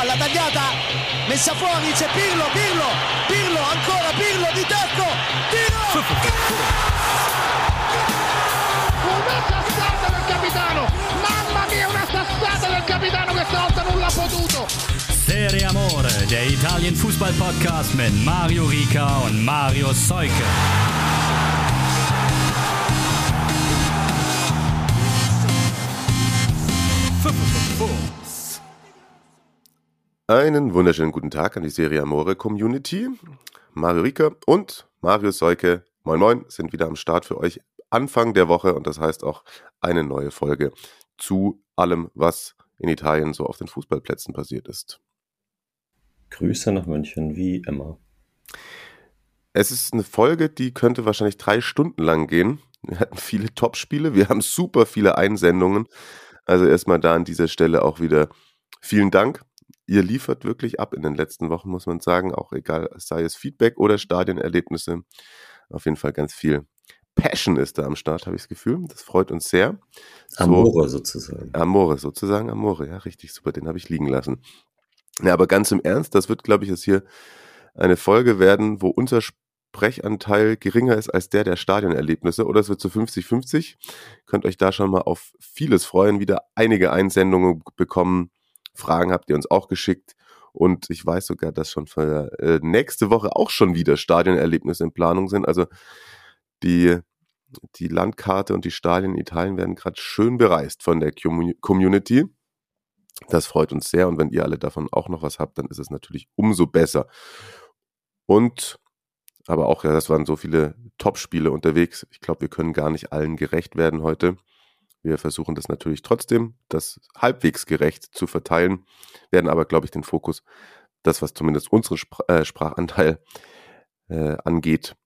palla tagliata, messa fuori, c'è Pirlo, Pirlo, Pirlo, ancora Pirlo di tacco, tiro! Una sassata del capitano! Mamma mia, una sassata del capitano che stavolta non l'ha potuto! Serie Amore, der Italien Fußball Podcast mit Mario Rica und Mario Seuke. Einen wunderschönen guten Tag an die Serie Amore Community. Mario Rieker und Mario Seuke, moin moin, sind wieder am Start für euch Anfang der Woche und das heißt auch eine neue Folge zu allem, was in Italien so auf den Fußballplätzen passiert ist. Grüße nach München, wie immer. Es ist eine Folge, die könnte wahrscheinlich drei Stunden lang gehen. Wir hatten viele Topspiele, wir haben super viele Einsendungen. Also erstmal da an dieser Stelle auch wieder vielen Dank ihr liefert wirklich ab in den letzten Wochen, muss man sagen. Auch egal, sei es Feedback oder Stadienerlebnisse. Auf jeden Fall ganz viel Passion ist da am Start, habe ich das Gefühl. Das freut uns sehr. So, Amore sozusagen. Amore sozusagen, Amore, ja, richtig super, den habe ich liegen lassen. Ja, aber ganz im Ernst, das wird, glaube ich, jetzt hier eine Folge werden, wo unser Sprechanteil geringer ist als der der Stadionerlebnisse oder es wird zu 50-50. Könnt euch da schon mal auf vieles freuen, wieder einige Einsendungen bekommen, Fragen habt ihr uns auch geschickt. Und ich weiß sogar, dass schon für äh, nächste Woche auch schon wieder Stadionerlebnisse in Planung sind. Also die, die Landkarte und die Stadien in Italien werden gerade schön bereist von der Community. Das freut uns sehr. Und wenn ihr alle davon auch noch was habt, dann ist es natürlich umso besser. Und aber auch, ja, das waren so viele Top-Spiele unterwegs. Ich glaube, wir können gar nicht allen gerecht werden heute. Wir versuchen das natürlich trotzdem, das halbwegs gerecht zu verteilen, werden aber, glaube ich, den Fokus, das, was zumindest unseren Spr äh, Sprachanteil äh, angeht,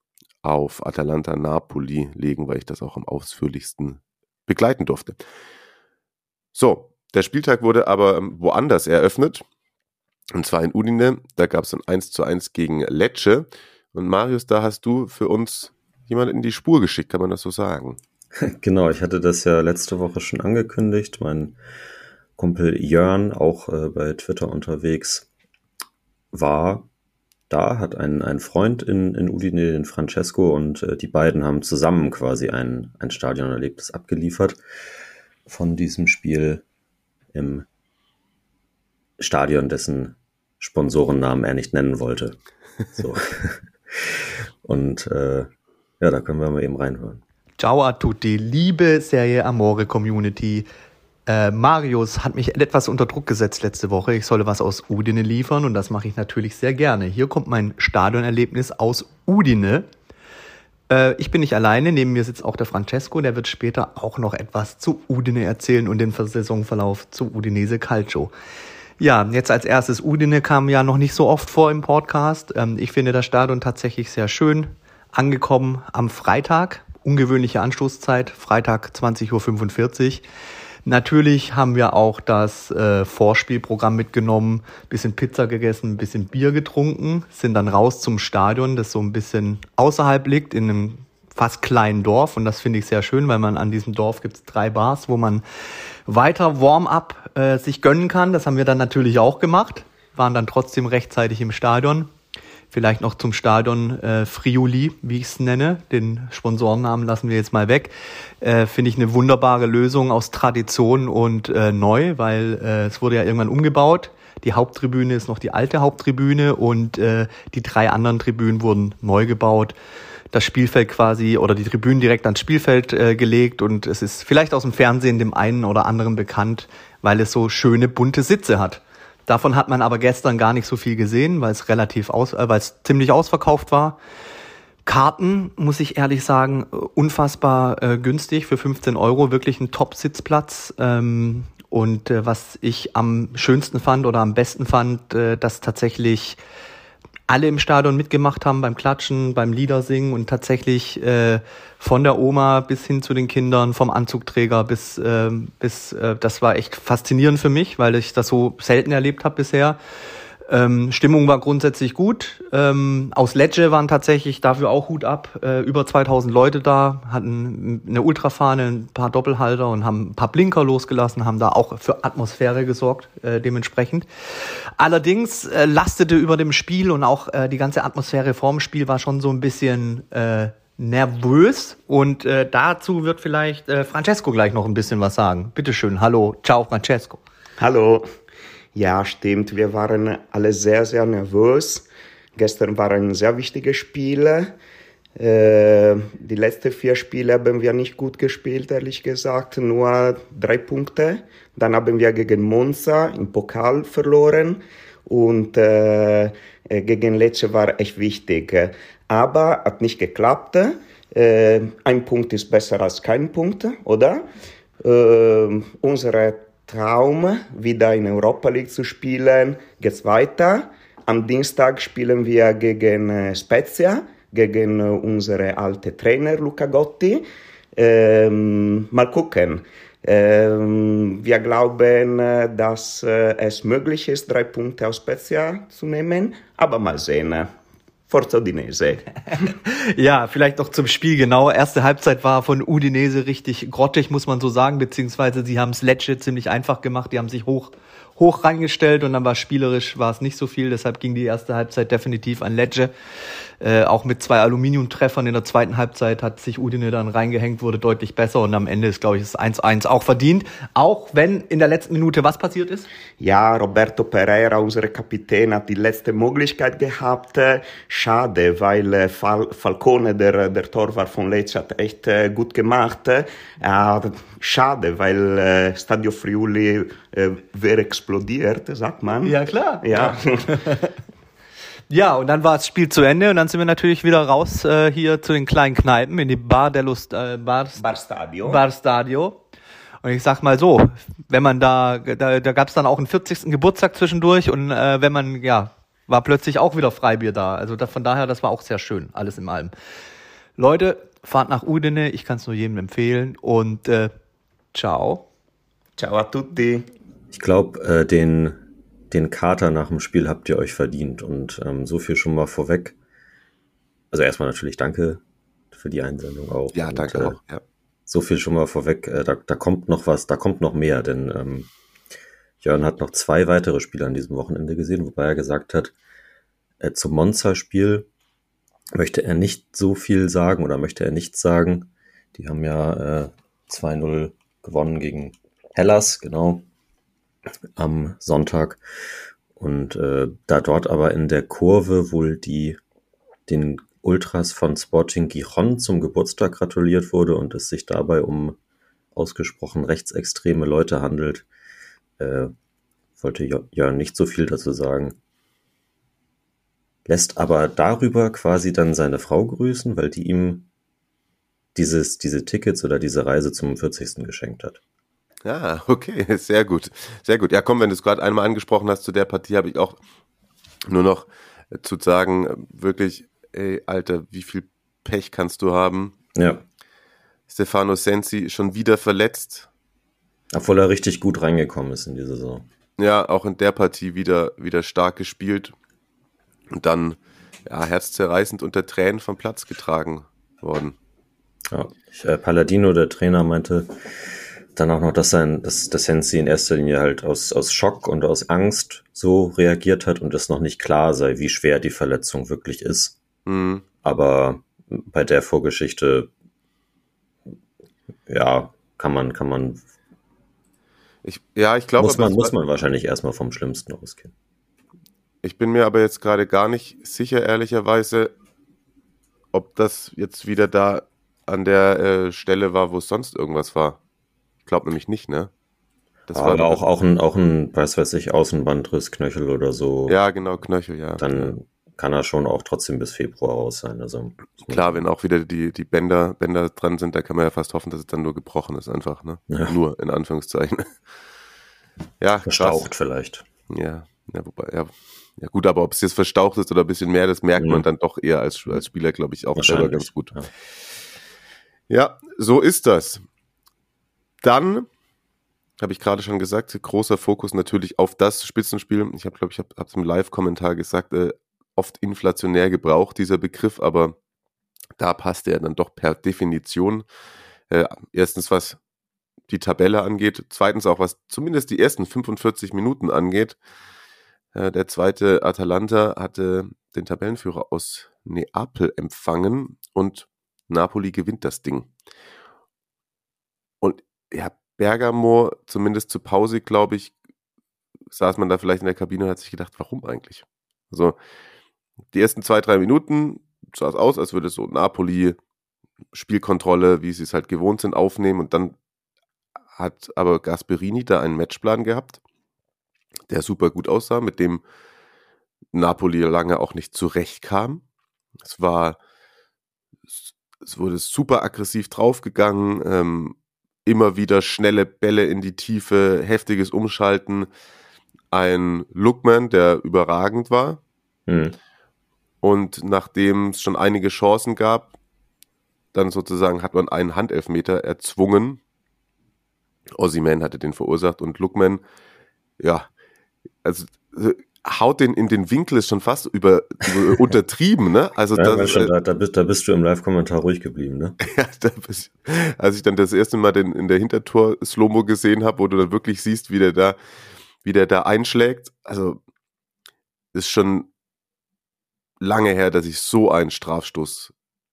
auf Atalanta Napoli legen, weil ich das auch am ausführlichsten begleiten durfte. So, der Spieltag wurde aber ähm, woanders eröffnet. Und zwar in Udine. Da gab es ein 1 zu 1 gegen Lecce. Und Marius, da hast du für uns jemanden in die Spur geschickt, kann man das so sagen? Genau, ich hatte das ja letzte Woche schon angekündigt. Mein Kumpel Jörn, auch äh, bei Twitter unterwegs, war da, hat einen, einen Freund in, in Udine, den Francesco, und äh, die beiden haben zusammen quasi ein, ein Stadionerlebnis abgeliefert von diesem Spiel im Stadion, dessen Sponsorennamen er nicht nennen wollte. So. und äh, ja, da können wir mal eben reinhören. Ciao a tutti, liebe Serie Amore Community. Äh, Marius hat mich etwas unter Druck gesetzt letzte Woche. Ich solle was aus Udine liefern und das mache ich natürlich sehr gerne. Hier kommt mein Stadionerlebnis aus Udine. Äh, ich bin nicht alleine, neben mir sitzt auch der Francesco, der wird später auch noch etwas zu Udine erzählen und den Saisonverlauf zu Udinese Calcio. Ja, jetzt als erstes Udine kam ja noch nicht so oft vor im Podcast. Ähm, ich finde das Stadion tatsächlich sehr schön. Angekommen am Freitag, ungewöhnliche Anstoßzeit, Freitag 20.45 Uhr. Natürlich haben wir auch das äh, Vorspielprogramm mitgenommen, bisschen Pizza gegessen, bisschen Bier getrunken, sind dann raus zum Stadion, das so ein bisschen außerhalb liegt, in einem fast kleinen Dorf. Und das finde ich sehr schön, weil man an diesem Dorf gibt es drei Bars, wo man weiter Warm-up äh, sich gönnen kann. Das haben wir dann natürlich auch gemacht, waren dann trotzdem rechtzeitig im Stadion. Vielleicht noch zum Stadion äh, Friuli, wie ich es nenne. Den Sponsorennamen lassen wir jetzt mal weg. Äh, Finde ich eine wunderbare Lösung aus Tradition und äh, neu, weil äh, es wurde ja irgendwann umgebaut. Die Haupttribüne ist noch die alte Haupttribüne und äh, die drei anderen Tribünen wurden neu gebaut. Das Spielfeld quasi oder die Tribünen direkt ans Spielfeld äh, gelegt und es ist vielleicht aus dem Fernsehen dem einen oder anderen bekannt, weil es so schöne bunte Sitze hat. Davon hat man aber gestern gar nicht so viel gesehen, weil es relativ aus, äh, weil es ziemlich ausverkauft war. Karten, muss ich ehrlich sagen, unfassbar äh, günstig für 15 Euro, wirklich ein Top-Sitzplatz. Ähm, und äh, was ich am schönsten fand oder am besten fand, äh, dass tatsächlich alle im Stadion mitgemacht haben beim Klatschen, beim Liedersingen und tatsächlich äh, von der Oma bis hin zu den Kindern, vom Anzugträger bis, äh, bis äh, das war echt faszinierend für mich, weil ich das so selten erlebt habe bisher. Ähm, Stimmung war grundsätzlich gut. Ähm, aus Lecce waren tatsächlich dafür auch Hut ab. Äh, über 2000 Leute da, hatten eine Ultrafahne, ein paar Doppelhalter und haben ein paar Blinker losgelassen, haben da auch für Atmosphäre gesorgt, äh, dementsprechend. Allerdings äh, lastete über dem Spiel und auch äh, die ganze Atmosphäre vorm Spiel war schon so ein bisschen äh, nervös und äh, dazu wird vielleicht Francesco gleich noch ein bisschen was sagen. Bitteschön, hallo, ciao Francesco. Hallo. Ja, stimmt. Wir waren alle sehr, sehr nervös. Gestern war ein sehr wichtiges Spiel. Äh, die letzten vier Spiele haben wir nicht gut gespielt, ehrlich gesagt. Nur drei Punkte. Dann haben wir gegen Monza im Pokal verloren. Und äh, gegen Lecce war echt wichtig. Aber hat nicht geklappt. Äh, ein Punkt ist besser als kein Punkt, oder? Äh, unsere Traum, wieder in Europa League zu spielen, geht's weiter. Am Dienstag spielen wir gegen äh, Spezia, gegen äh, unsere alte Trainer Luca Gotti. Ähm, mal gucken. Ähm, wir glauben, äh, dass es möglich ist, drei Punkte aus Spezia zu nehmen, aber mal sehen. Forza Udinese. ja, vielleicht noch zum Spiel genau. Erste Halbzeit war von Udinese richtig grottig, muss man so sagen, beziehungsweise sie haben es Lecce ziemlich einfach gemacht. Die haben sich hoch hoch reingestellt und dann war spielerisch war es nicht so viel. Deshalb ging die erste Halbzeit definitiv an Lecce. Äh, auch mit zwei Aluminiumtreffern in der zweiten Halbzeit hat sich Udine dann reingehängt, wurde deutlich besser und am Ende ist, glaube ich, das 1-1 auch verdient. Auch wenn in der letzten Minute was passiert ist? Ja, Roberto Pereira, unser Kapitän, hat die letzte Möglichkeit gehabt. Schade, weil äh, Fal Falcone, der, der Torwart von Lecce, hat echt äh, gut gemacht. Äh, schade, weil äh, Stadio Friuli äh, wäre explodiert, sagt man. Ja, klar. Ja. Ja, und dann war das Spiel zu Ende und dann sind wir natürlich wieder raus äh, hier zu den kleinen Kneipen in die Bar dello äh, Bar, Bar Stadio. Bar Stadio. Und ich sag mal so, wenn man da, da, da gab es dann auch einen 40. Geburtstag zwischendurch und äh, wenn man, ja, war plötzlich auch wieder Freibier da. Also da, von daher, das war auch sehr schön, alles in allem. Leute, fahrt nach Udine, ich kann es nur jedem empfehlen und äh, ciao. Ciao a tutti. Ich glaube, äh, den den Kater nach dem Spiel habt ihr euch verdient. Und ähm, so viel schon mal vorweg. Also erstmal natürlich danke für die Einsendung auch. Ja, und, danke äh, auch. Ja. So viel schon mal vorweg. Äh, da, da kommt noch was, da kommt noch mehr, denn ähm, Jörn hat noch zwei weitere Spiele an diesem Wochenende gesehen, wobei er gesagt hat, äh, zum Monster-Spiel möchte er nicht so viel sagen oder möchte er nichts sagen. Die haben ja äh, 2-0 gewonnen gegen Hellas, genau am Sonntag. Und äh, da dort aber in der Kurve wohl die den Ultras von Sporting Gijon zum Geburtstag gratuliert wurde und es sich dabei um ausgesprochen rechtsextreme Leute handelt, äh, wollte Jörn nicht so viel dazu sagen. Lässt aber darüber quasi dann seine Frau grüßen, weil die ihm dieses, diese Tickets oder diese Reise zum 40. geschenkt hat. Ja, okay, sehr gut. Sehr gut. Ja, komm, wenn du es gerade einmal angesprochen hast, zu der Partie habe ich auch nur noch zu sagen, wirklich, ey, Alter, wie viel Pech kannst du haben? Ja. Stefano Sensi schon wieder verletzt. Obwohl er richtig gut reingekommen ist in die Saison. Ja, auch in der Partie wieder, wieder stark gespielt. Und dann, ja, herzzerreißend unter Tränen vom Platz getragen worden. Ja, ich, äh, Palladino, der Trainer, meinte, dann auch noch, dass sein, dass, dass Sensi in erster Linie halt aus, aus Schock und aus Angst so reagiert hat und es noch nicht klar sei, wie schwer die Verletzung wirklich ist. Mhm. Aber bei der Vorgeschichte, ja, kann man, kann man. Ich, ja, ich glaube, muss man, muss man wahrscheinlich erstmal vom Schlimmsten ausgehen. Ich bin mir aber jetzt gerade gar nicht sicher, ehrlicherweise, ob das jetzt wieder da an der äh, Stelle war, wo es sonst irgendwas war. Ich glaube nämlich nicht, ne? Das war aber auch, auch ein, auch ein, weiß weiß ich, Außenbandriss, Knöchel oder so. Ja, genau, Knöchel, ja. Dann kann er schon auch trotzdem bis Februar aus sein. Also, Klar, wenn auch wieder die, die Bänder, Bänder dran sind, da kann man ja fast hoffen, dass es dann nur gebrochen ist, einfach, ne? Ja. Nur, in Anführungszeichen. ja, Verstaucht krass. vielleicht. Ja, ja, wobei, ja. Ja gut, aber ob es jetzt verstaucht ist oder ein bisschen mehr, das merkt Mhm. man dann doch eher als, als Spieler, glaube ich, auch selber ganz gut. Ja. Ja, so ist das. Dann habe ich gerade schon gesagt, großer Fokus natürlich auf das Spitzenspiel. Ich habe, glaube ich, habe es im Live-Kommentar gesagt, äh, oft inflationär gebraucht, dieser Begriff, aber da passt er dann doch per Definition. Äh, erstens, was die Tabelle angeht, zweitens auch, was zumindest die ersten 45 Minuten angeht. Äh, der zweite Atalanta hatte den Tabellenführer aus Neapel empfangen und Napoli gewinnt das Ding. Und ja, Bergamo, zumindest zur Pause, glaube ich, saß man da vielleicht in der Kabine und hat sich gedacht, warum eigentlich? Also die ersten zwei, drei Minuten sah es aus, als würde so Napoli Spielkontrolle, wie sie es halt gewohnt sind, aufnehmen und dann hat aber Gasperini da einen Matchplan gehabt, der super gut aussah, mit dem Napoli lange auch nicht zurechtkam. Es war, es wurde super aggressiv draufgegangen, ähm, immer wieder schnelle Bälle in die Tiefe, heftiges Umschalten. Ein Lookman, der überragend war. Mhm. Und nachdem es schon einige Chancen gab, dann sozusagen hat man einen Handelfmeter erzwungen. Ossiman hatte den verursacht und Lookman, ja, also haut den in den Winkel ist schon fast über, über untertrieben, ne? Also ja, das, schon, äh, da, da, bist, da bist du im Live-Kommentar ruhig geblieben, ne? ja, da bist, als ich dann das erste Mal den in der Hintertor Slomo gesehen habe, wo du dann wirklich siehst, wie der da, wie der da einschlägt, also ist schon lange her, dass ich so einen Strafstoß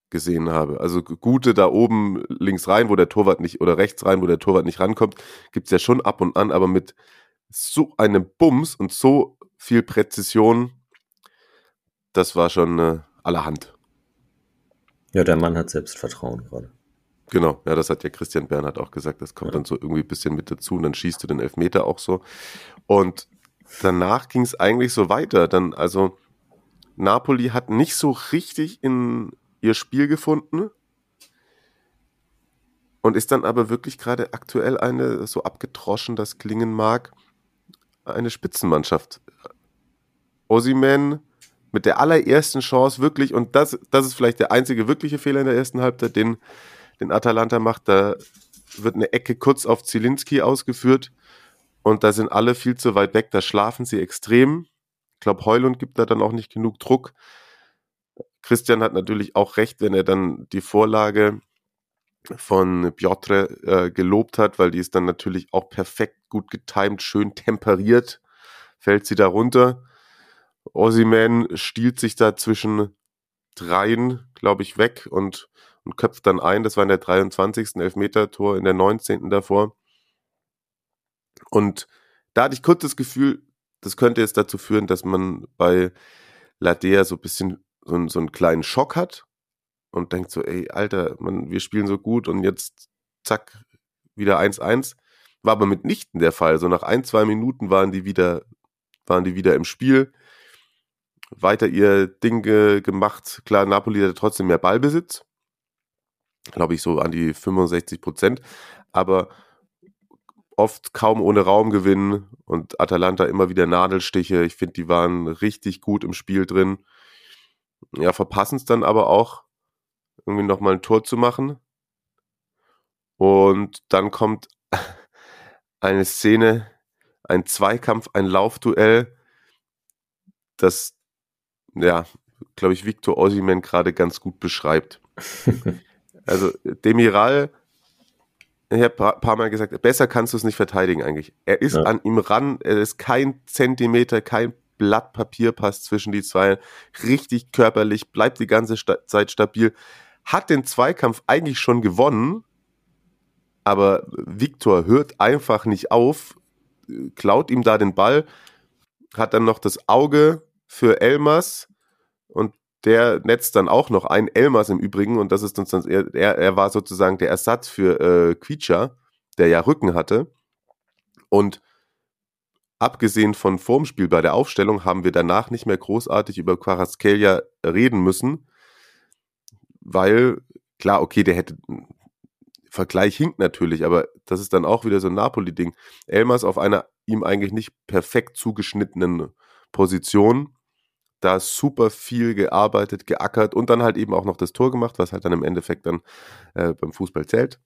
gesehen habe. Also gute da oben links rein, wo der Torwart nicht, oder rechts rein, wo der Torwart nicht rankommt, gibt's ja schon ab und an, aber mit so einem Bums und so viel Präzision, das war schon äh, allerhand. Ja, der Mann hat Selbstvertrauen gerade. Genau, ja, das hat ja Christian Bernhard auch gesagt. Das kommt ja. dann so irgendwie ein bisschen mit dazu und dann schießt du den Elfmeter auch so. Und danach ging es eigentlich so weiter. Dann, also Napoli hat nicht so richtig in ihr Spiel gefunden und ist dann aber wirklich gerade aktuell eine, so abgetroschen das klingen mag, eine Spitzenmannschaft. Osiman mit der allerersten Chance wirklich, und das, das ist vielleicht der einzige wirkliche Fehler in der ersten Halbzeit, den, den Atalanta macht, da wird eine Ecke kurz auf Zielinski ausgeführt und da sind alle viel zu weit weg, da schlafen sie extrem. Ich glaube, Heulund gibt da dann auch nicht genug Druck. Christian hat natürlich auch recht, wenn er dann die Vorlage von Piotre äh, gelobt hat, weil die ist dann natürlich auch perfekt gut getimt, schön temperiert, fällt sie da runter. Ossiman stiehlt sich da zwischen dreien, glaube ich, weg und, und köpft dann ein. Das war in der 23. Elfmeter-Tor, in der 19. davor. Und da hatte ich kurz das Gefühl, das könnte jetzt dazu führen, dass man bei Ladea so ein bisschen so, so einen kleinen Schock hat und denkt so, ey, Alter, man, wir spielen so gut und jetzt zack, wieder 1-1. War aber mitnichten der Fall. So nach ein, zwei Minuten waren die wieder, waren die wieder im Spiel. Weiter ihr Ding ge gemacht. Klar, Napoli hatte trotzdem mehr Ballbesitz. Glaube ich, so an die 65 Prozent. Aber oft kaum ohne Raumgewinn und Atalanta immer wieder Nadelstiche. Ich finde, die waren richtig gut im Spiel drin. Ja, verpassen es dann aber auch, irgendwie nochmal ein Tor zu machen. Und dann kommt eine Szene, ein Zweikampf, ein Laufduell, das, ja, glaube ich, Victor Ossiman gerade ganz gut beschreibt. also Demiral, ich habe ein paar Mal gesagt, besser kannst du es nicht verteidigen eigentlich. Er ist ja. an ihm ran, er ist kein Zentimeter, kein Blatt Papier passt zwischen die zwei, richtig körperlich, bleibt die ganze Zeit stabil, hat den Zweikampf eigentlich schon gewonnen, aber Viktor hört einfach nicht auf, klaut ihm da den Ball, hat dann noch das Auge für Elmas und der netzt dann auch noch ein, Elmas im Übrigen, und das ist uns dann, er, er war sozusagen der Ersatz für äh, Quietscher, der ja Rücken hatte. Und abgesehen von vorm Spiel bei der Aufstellung haben wir danach nicht mehr großartig über Quaraskelia reden müssen, weil, klar, okay, der hätte Vergleich hinkt natürlich, aber das ist dann auch wieder so ein Napoli-Ding. Elmas auf einer ihm eigentlich nicht perfekt zugeschnittenen Position, da super viel gearbeitet, geackert und dann halt eben auch noch das Tor gemacht, was halt dann im Endeffekt dann äh, beim Fußball zählt.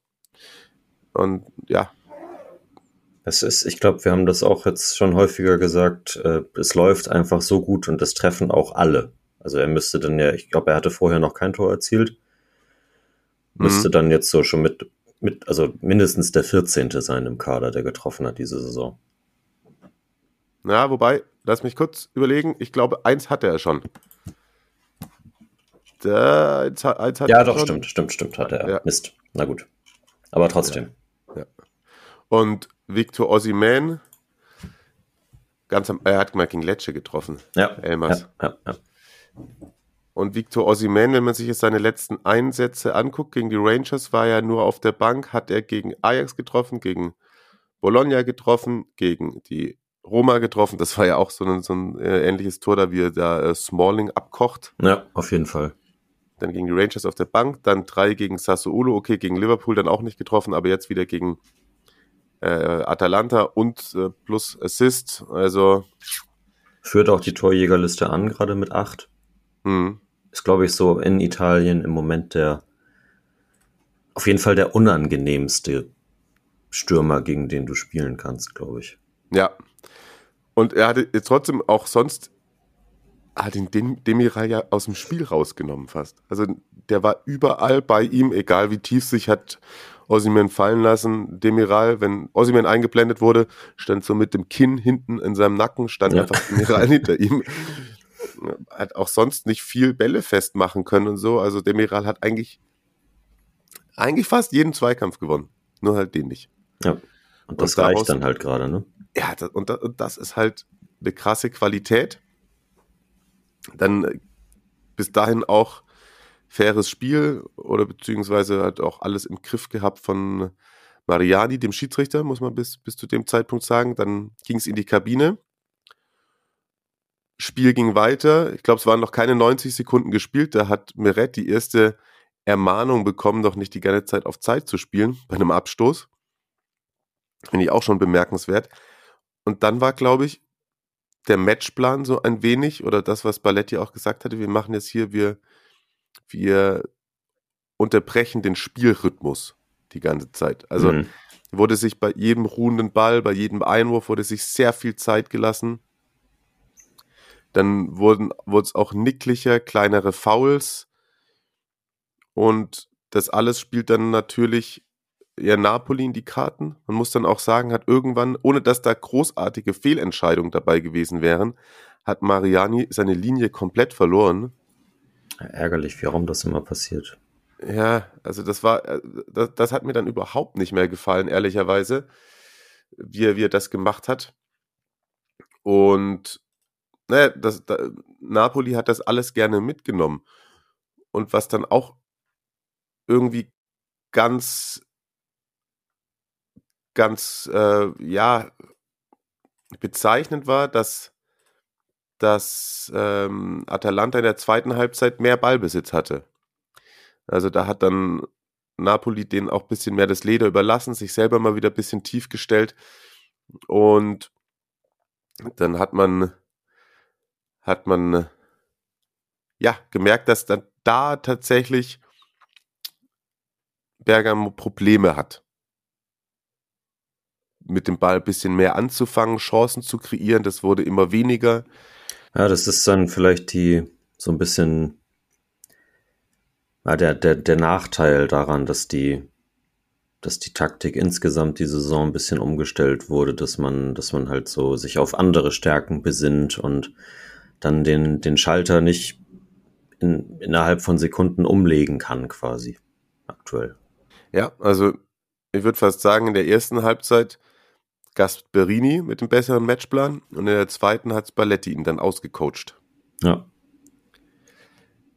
Und ja, Es ist, ich glaube, wir haben das auch jetzt schon häufiger gesagt, äh, es läuft einfach so gut und es treffen auch alle. Also er müsste dann ja, ich glaube, er hatte vorher noch kein Tor erzielt. Müsste mhm. dann jetzt so schon mit, mit, also mindestens der 14. sein im Kader, der getroffen hat diese Saison. Ja, wobei, lass mich kurz überlegen, ich glaube, eins hatte er schon. Der, eins, eins ja, doch, schon. stimmt, stimmt, stimmt, hatte er. Ja. Mist. Na gut. Aber trotzdem. Ja. ja. Und Victor Osimhen, ganz am, er hat mal gegen Lecce getroffen. Ja. Elmas. Ja, ja, ja. Und Victor Osimhen, wenn man sich jetzt seine letzten Einsätze anguckt gegen die Rangers, war ja nur auf der Bank, hat er gegen Ajax getroffen, gegen Bologna getroffen, gegen die Roma getroffen. Das war ja auch so ein, so ein äh, ähnliches Tor, da wie er da äh, Smalling abkocht. Ja, auf jeden Fall. Dann gegen die Rangers auf der Bank, dann drei gegen Sassuolo, okay, gegen Liverpool dann auch nicht getroffen, aber jetzt wieder gegen äh, Atalanta und äh, plus Assist. Also führt auch die Torjägerliste an, gerade mit acht. Mhm. Ist, glaube ich, so in Italien im Moment der auf jeden Fall der unangenehmste Stürmer, gegen den du spielen kannst, glaube ich. Ja. Und er hatte jetzt trotzdem auch sonst hat ihn Demiral ja aus dem Spiel rausgenommen fast. Also der war überall bei ihm, egal wie tief sich hat Ossiman fallen lassen. Demiral, wenn Ossiman eingeblendet wurde, stand so mit dem Kinn hinten in seinem Nacken, stand ja. einfach Demiral hinter ihm. Hat auch sonst nicht viel Bälle festmachen können und so. Also Demiral hat eigentlich, eigentlich fast jeden Zweikampf gewonnen. Nur halt den nicht. Ja. Und das und reicht daraus, dann halt gerade, ne? Ja, das, und, das, und das ist halt eine krasse Qualität. Dann bis dahin auch faires Spiel oder beziehungsweise hat auch alles im Griff gehabt von Mariani, dem Schiedsrichter, muss man bis, bis zu dem Zeitpunkt sagen. Dann ging es in die Kabine. Spiel ging weiter. Ich glaube, es waren noch keine 90 Sekunden gespielt. Da hat Meret die erste Ermahnung bekommen, doch nicht die ganze Zeit auf Zeit zu spielen bei einem Abstoß. Finde ich auch schon bemerkenswert. Und dann war, glaube ich, der Matchplan so ein wenig oder das, was Balletti auch gesagt hatte, wir machen jetzt hier, wir wir unterbrechen den Spielrhythmus die ganze Zeit. Also mhm. wurde sich bei jedem ruhenden Ball, bei jedem Einwurf wurde sich sehr viel Zeit gelassen. Dann wurden wurde es auch nicklicher, kleinere Fouls und das alles spielt dann natürlich eher Napoli in die Karten. Man muss dann auch sagen, hat irgendwann, ohne dass da großartige Fehlentscheidungen dabei gewesen wären, hat Mariani seine Linie komplett verloren Ärgerlich, warum das immer passiert. Ja, also das war, äh, das, das hat mir dann überhaupt nicht mehr gefallen, ehrlicherweise, wie er, wie er das gemacht hat. Und naja, das, da, Napoli hat das alles gerne mitgenommen. Und was dann auch irgendwie ganz, ganz, äh, ja, bezeichnend war, dass dass ähm, Atalanta in der zweiten Halbzeit mehr Ballbesitz hatte. Also da hat dann Napoli denen auch ein bisschen mehr das Leder überlassen, sich selber mal wieder ein bisschen tief gestellt. Und dann hat man, hat man ja gemerkt, dass dann da tatsächlich Bergamo Probleme hat. Mit dem Ball ein bisschen mehr anzufangen, Chancen zu kreieren, das wurde immer weniger. Ja, das ist dann vielleicht die so ein bisschen ja, der, der, der Nachteil daran, dass die, dass die Taktik insgesamt die Saison ein bisschen umgestellt wurde, dass man, dass man halt so sich auf andere Stärken besinnt und dann den, den Schalter nicht in, innerhalb von Sekunden umlegen kann, quasi. Aktuell. Ja, also ich würde fast sagen, in der ersten Halbzeit Gasperini mit dem besseren Matchplan und in der zweiten hat Spalletti ihn dann ausgecoacht. Ja.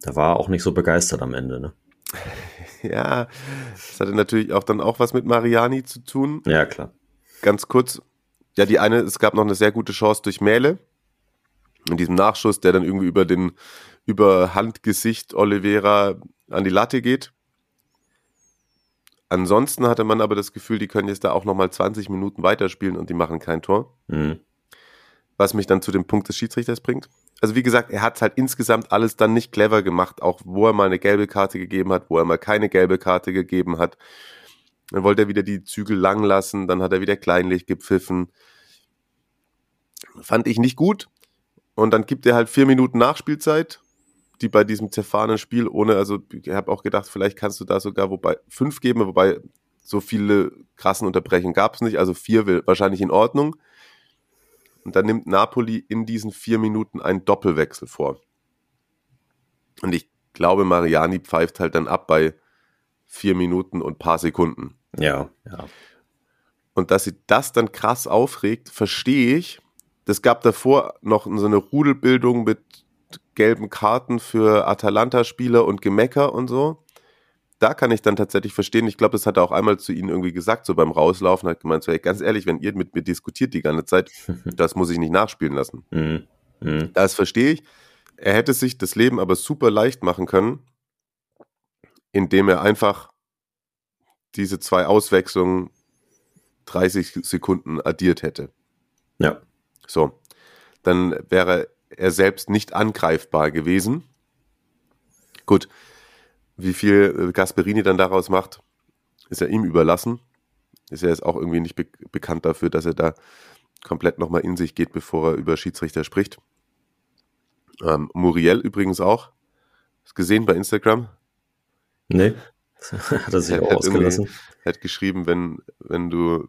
Da war er auch nicht so begeistert am Ende, ne? ja, das hatte natürlich auch dann auch was mit Mariani zu tun. Ja, klar. Ganz kurz. Ja, die eine, es gab noch eine sehr gute Chance durch Mähle. In diesem Nachschuss, der dann irgendwie über den, über Handgesicht Oliveira an die Latte geht. Ansonsten hatte man aber das Gefühl, die können jetzt da auch nochmal 20 Minuten weiterspielen und die machen kein Tor. Mhm. Was mich dann zu dem Punkt des Schiedsrichters bringt. Also wie gesagt, er hat halt insgesamt alles dann nicht clever gemacht, auch wo er mal eine gelbe Karte gegeben hat, wo er mal keine gelbe Karte gegeben hat. Dann wollte er wieder die Zügel lang lassen, dann hat er wieder kleinlich gepfiffen. Fand ich nicht gut. Und dann gibt er halt vier Minuten Nachspielzeit, die bei diesem zerfahrenen Spiel ohne, also ich habe auch gedacht, vielleicht kannst du da sogar wobei fünf geben, wobei so viele krassen Unterbrechungen gab es nicht, also vier will wahrscheinlich in Ordnung. Und dann nimmt Napoli in diesen vier Minuten einen Doppelwechsel vor. Und ich glaube, Mariani pfeift halt dann ab bei vier Minuten und paar Sekunden. Ja, ja. Und dass sie das dann krass aufregt, verstehe ich. Das gab davor noch so eine Rudelbildung mit gelben Karten für Atalanta-Spieler und Gemecker und so. Da kann ich dann tatsächlich verstehen. Ich glaube, das hat er auch einmal zu ihnen irgendwie gesagt, so beim Rauslaufen, hat gemeint, so, hey, ganz ehrlich, wenn ihr mit mir diskutiert die ganze Zeit, das muss ich nicht nachspielen lassen. Mhm. Mhm. Das verstehe ich. Er hätte sich das Leben aber super leicht machen können, indem er einfach diese zwei Auswechslungen 30 Sekunden addiert hätte. Ja. So. Dann wäre er selbst nicht angreifbar gewesen. Gut. Wie viel Gasperini dann daraus macht, ist ja ihm überlassen. Ist ja jetzt auch irgendwie nicht be bekannt dafür, dass er da komplett nochmal in sich geht, bevor er über Schiedsrichter spricht. Ähm, Muriel übrigens auch. Hast gesehen bei Instagram? Nee. hat er sich Er auch hat ausgelassen. Er hat geschrieben, wenn, wenn du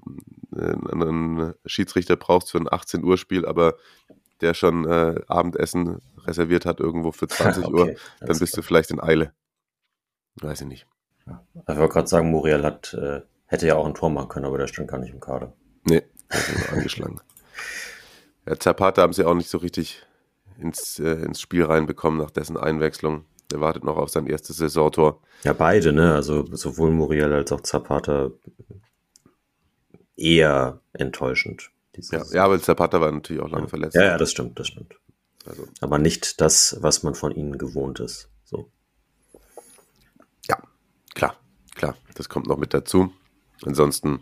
äh, einen Schiedsrichter brauchst für ein 18 Uhr Spiel, aber der schon äh, Abendessen reserviert hat irgendwo für 20 Okay, Uhr, dann bist klar. du vielleicht in Eile. Weiß ich nicht. Ich wollte gerade sagen, Muriel hat, äh, hätte ja auch ein Tor machen können, aber der stand gar nicht im Kader. Nee, der ist nur angeschlagen. Ja, Zapata haben sie auch nicht so richtig ins, äh, ins Spiel reinbekommen nach dessen Einwechslung. Der wartet noch auf sein erstes Saisontor. Ja, beide, ne? Also sowohl Muriel als auch Zapata eher enttäuschend. Ja, ja aber Zapata war natürlich auch lange verletzt. ja, ja, das stimmt, das stimmt. Also, Aber nicht das, was man von ihnen gewohnt ist. So. Ja, klar, klar, das kommt noch mit dazu. Ansonsten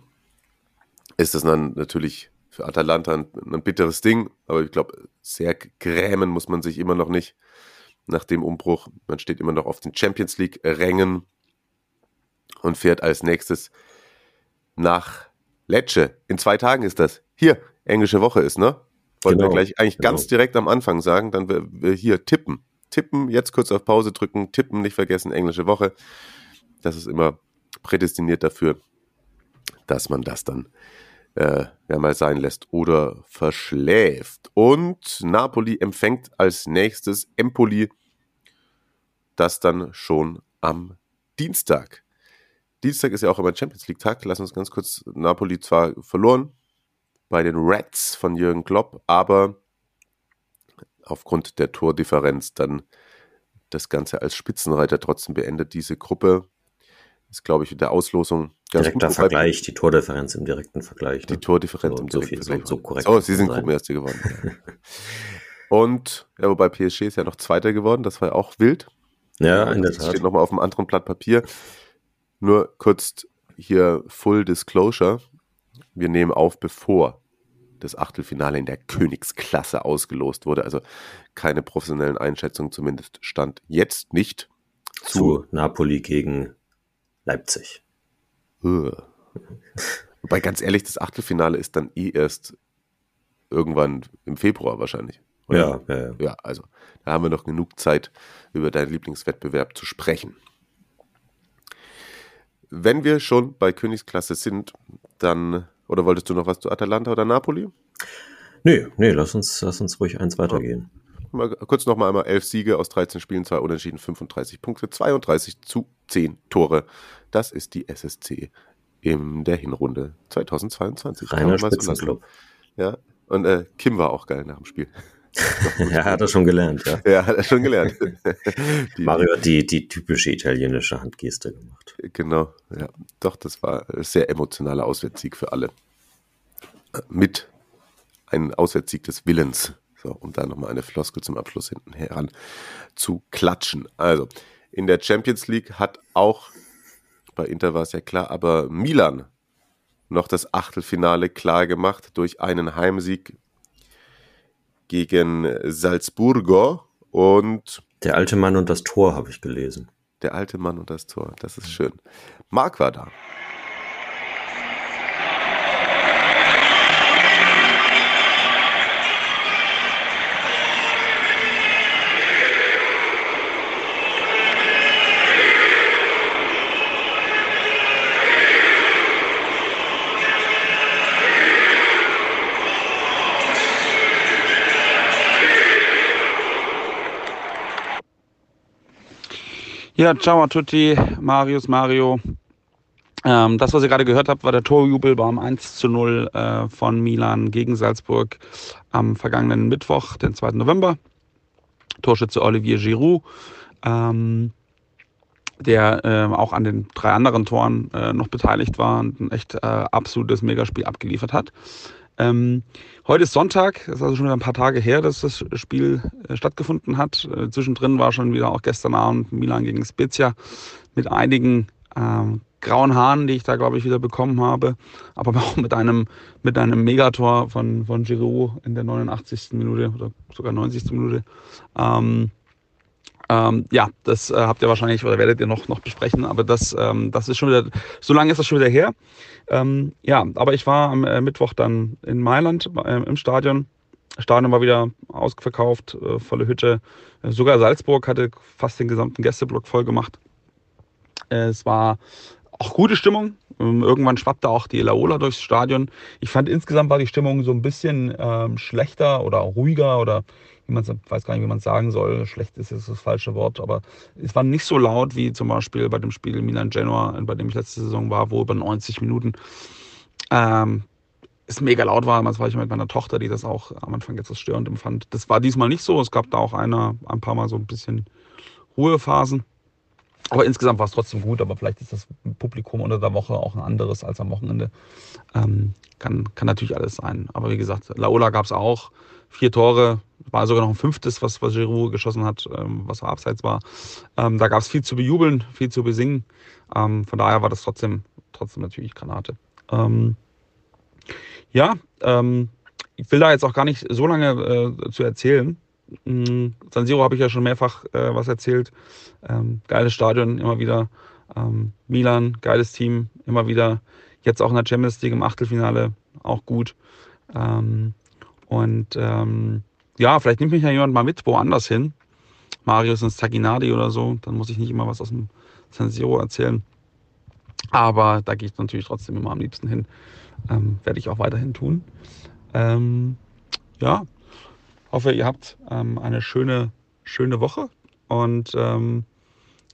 ist das dann natürlich für Atalanta ein, ein bitteres Ding, aber ich glaube, sehr grämen muss man sich immer noch nicht nach dem Umbruch. Man steht immer noch auf den Champions League-Rängen und fährt als nächstes nach Lecce. In zwei Tagen ist das. Hier, englische Woche ist, ne? Wollten Genau, wir gleich eigentlich genau. ganz direkt am Anfang sagen, dann wir, wir hier tippen. Tippen, jetzt kurz auf Pause drücken, tippen, nicht vergessen, englische Woche. Das ist immer prädestiniert dafür, dass man das dann äh, ja mal sein lässt oder verschläft. Und Napoli empfängt als nächstes Empoli, das dann schon am Dienstag. Dienstag ist ja auch immer Champions League Tag. Lass uns ganz kurz Napoli zwar verloren bei den Reds von Jürgen Klopp, aber aufgrund der Tordifferenz dann das Ganze als Spitzenreiter trotzdem beendet. Diese Gruppe ist, glaube ich, in der Auslosung ganz Direkter gut. Vergleich, die Tordifferenz im direkten Vergleich. Die ne? Tordifferenz So- im so direkten viel- so- Vergleich. so korrekt Oh, sie sind. Gruppenerste geworden. Und, ja, wobei PSG ist ja noch Zweiter geworden, das war ja auch wild. Ja, in der das Tat. steht nochmal auf einem anderen Blatt Papier. Nur kurz hier Full Disclosure. Wir nehmen auf, bevor das Achtelfinale in der Königsklasse ausgelost wurde. Also keine professionellen Einschätzungen, zumindest stand jetzt nicht zu. Zu Napoli gegen Leipzig. Wobei ganz ehrlich, das Achtelfinale ist dann eh erst irgendwann im Februar wahrscheinlich. Ja, ja, ja. Ja, also da haben wir noch genug Zeit, über deinen Lieblingswettbewerb zu sprechen. Wenn wir schon bei Königsklasse sind, dann, oder wolltest du noch was zu Atalanta oder Napoli? Nee, nee, lass uns, lass uns ruhig eins weitergehen. Mal kurz nochmal einmal elf Siege aus 13 Spielen, zwei Unentschieden, 35 Punkte, 32 zu 10 Tore. Das ist die SSC in der Hinrunde 2022. Kann Reiner. Spitzenclub. Ja, und äh, Kim war auch geil nach dem Spiel. Ja, hat er schon gelernt, ja. Ja, hat er schon gelernt. Die- Mario hat die, die typische italienische Handgeste gemacht. Genau, ja. Doch, das war ein sehr emotionaler Auswärtssieg für alle. Mit einem Auswärtssieg des Willens. So, um da nochmal eine Floskel zum Abschluss hinten heran zu klatschen. Also, in der Champions League hat auch, bei Inter war es ja klar, aber Milan noch das Achtelfinale klar gemacht durch einen Heimsieg gegen Salzburgo und Der alte Mann und das Tor habe ich gelesen. Der alte Mann und das Tor, das ist schön. Marc war da. Ja, ciao a tutti, Marius, Mario. Ähm, das, was ihr gerade gehört habt, war der Torjubel beim 1 zu 0 äh, von Milan gegen Salzburg am vergangenen Mittwoch, den 2. November. Torschütze Olivier Giroud, ähm, der äh, auch an den drei anderen Toren äh, noch beteiligt war und ein echt äh, absolutes Megaspiel abgeliefert hat. Ähm, heute ist Sonntag, das ist also schon wieder ein paar Tage her, dass das Spiel äh, stattgefunden hat. Äh, zwischendrin war schon wieder auch gestern Abend Milan gegen Spezia mit einigen ähm, grauen Haaren, die ich da, glaube ich, wieder bekommen habe. Aber auch mit einem, mit einem Megator von, von Giroud in der 89. Minute oder sogar 90. Minute. Ähm, ähm, ja, das äh, habt ihr wahrscheinlich oder werdet ihr noch, noch besprechen, aber das, ähm, das ist schon wieder, so lange ist das schon wieder her. Ähm, ja, aber ich war am äh, Mittwoch dann in Mailand äh, im Stadion. Stadion war wieder ausverkauft, äh, volle Hütte. Sogar Salzburg hatte fast den gesamten Gästeblock voll gemacht. Es war auch gute Stimmung. Ähm, irgendwann schwappte auch die Laola durchs Stadion. Ich fand insgesamt war die Stimmung so ein bisschen ähm, schlechter oder ruhiger oder wie man weiß gar nicht, wie man es sagen soll. Schlecht ist jetzt das falsche Wort, aber es war nicht so laut wie zum Beispiel bei dem Spiel Milan Genoa, bei dem ich letzte Saison war, wo über 90 Minuten ähm, es mega laut war. Damals war ich mit meiner Tochter, die das auch am Anfang etwas störend empfand. Das war diesmal nicht so. Es gab da auch einer, ein paar Mal so ein bisschen Ruhephasen. Aber insgesamt war es trotzdem gut, aber vielleicht ist das Publikum unter der Woche auch ein anderes als am Wochenende. Ähm, kann, kann natürlich alles sein. Aber wie gesagt, Laola gab es auch. Vier Tore, war sogar noch ein fünftes, was, was Giroud geschossen hat, ähm, was abseits war. Ähm, da gab es viel zu bejubeln, viel zu besingen. Ähm, von daher war das trotzdem, trotzdem natürlich Granate. Ähm, ja, ähm, ich will da jetzt auch gar nicht so lange äh, zu erzählen. Mhm. San Siro habe ich ja schon mehrfach äh, was erzählt. Geiles Stadion, immer wieder. Milan, geiles Team, immer wieder. Jetzt auch in der Champions League im Achtelfinale, auch gut. Ähm, und ähm, ja, vielleicht nimmt mich ja jemand mal mit woanders hin. Marius ins Taginadi oder so. Dann muss ich nicht immer was aus dem San Siro erzählen. Aber da gehe ich natürlich trotzdem immer am liebsten hin. Ähm, werde ich auch weiterhin tun. Ähm, ja, hoffe, ihr habt ähm, eine schöne, schöne Woche. Und ähm,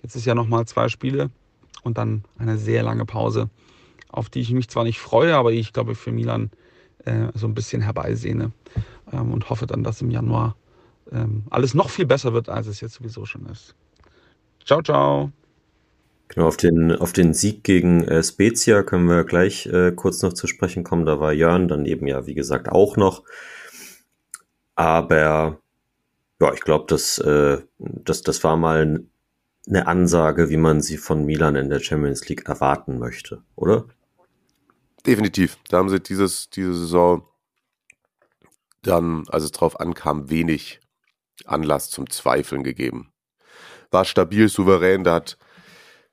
jetzt ist ja nochmal zwei Spiele und dann eine sehr lange Pause, auf die ich mich zwar nicht freue, aber ich glaube für Milan äh, so ein bisschen herbeisehne ähm, und hoffe dann, dass im Januar ähm, alles noch viel besser wird, als es jetzt sowieso schon ist. Ciao, ciao. Genau, auf den, auf den Sieg gegen äh, Spezia können wir gleich äh, kurz noch zu sprechen kommen. Da war Jörn dann eben ja, wie gesagt, auch noch. Aber ja, ich glaube, das, äh, das, das war mal eine Ansage, wie man sie von Milan in der Champions League erwarten möchte, oder? Definitiv. Da haben sie dieses, diese Saison dann, als es drauf ankam, wenig Anlass zum Zweifeln gegeben. War stabil, souverän, da hat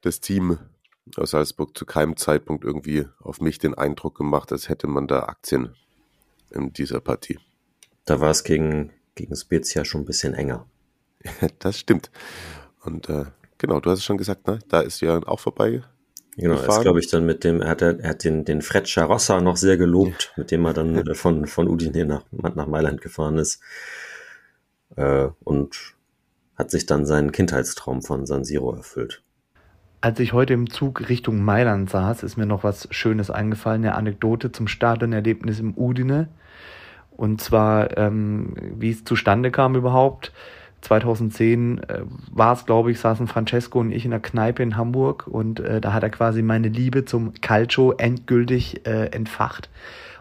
das Team aus Salzburg zu keinem Zeitpunkt irgendwie auf mich den Eindruck gemacht, als hätte man da Aktien in dieser Partie. Da war es gegen, gegen Spezia schon ein bisschen enger. das stimmt. Und äh, genau, du hast es schon gesagt, ne? da ist Jörn auch vorbei. Genau, er ist, glaube ich, dann mit dem, er hat, er hat den, den Fred Charossa noch sehr gelobt, mit dem er dann von, von Udine nach, nach Mailand gefahren ist. Äh, und hat sich dann seinen Kindheitstraum von San Siro erfüllt. Als ich heute im Zug Richtung Mailand saß, ist mir noch was Schönes eingefallen, eine Anekdote zum Stadionerlebnis im Udine. Und zwar, ähm, wie es zustande kam überhaupt. 2010 äh, war es, glaube ich, saßen Francesco und ich in der Kneipe in Hamburg und äh, da hat er quasi meine Liebe zum Calcio endgültig äh, entfacht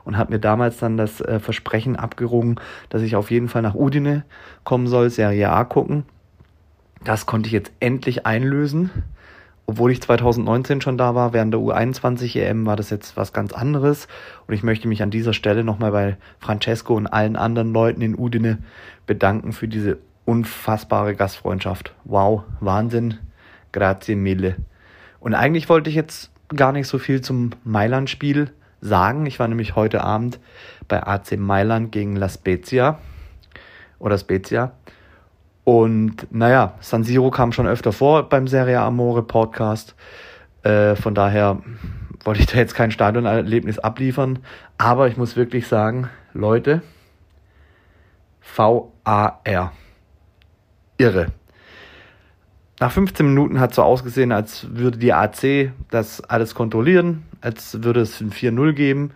und hat mir damals dann das äh, Versprechen abgerungen, dass ich auf jeden Fall nach Udine kommen soll, Serie A gucken. Das konnte ich jetzt endlich einlösen obwohl ich 2019 schon da war, während der U21 EM war das jetzt was ganz anderes. Und ich möchte mich an dieser Stelle nochmal bei Francesco und allen anderen Leuten in Udine bedanken für diese unfassbare Gastfreundschaft. Wow, Wahnsinn. Grazie mille. Und eigentlich wollte ich jetzt gar nicht so viel zum Mailand-Spiel sagen. Ich war nämlich heute Abend bei AC Mailand gegen La Spezia oder Spezia. Und naja, San Siro kam schon öfter vor beim Serie Amore Podcast. Äh, von daher wollte ich da jetzt kein Stadionerlebnis abliefern. Aber ich muss wirklich sagen, Leute, VAR. Irre. nach 15 Minuten hat so ausgesehen, als würde die AC das alles kontrollieren, als würde es ein 4-0 geben.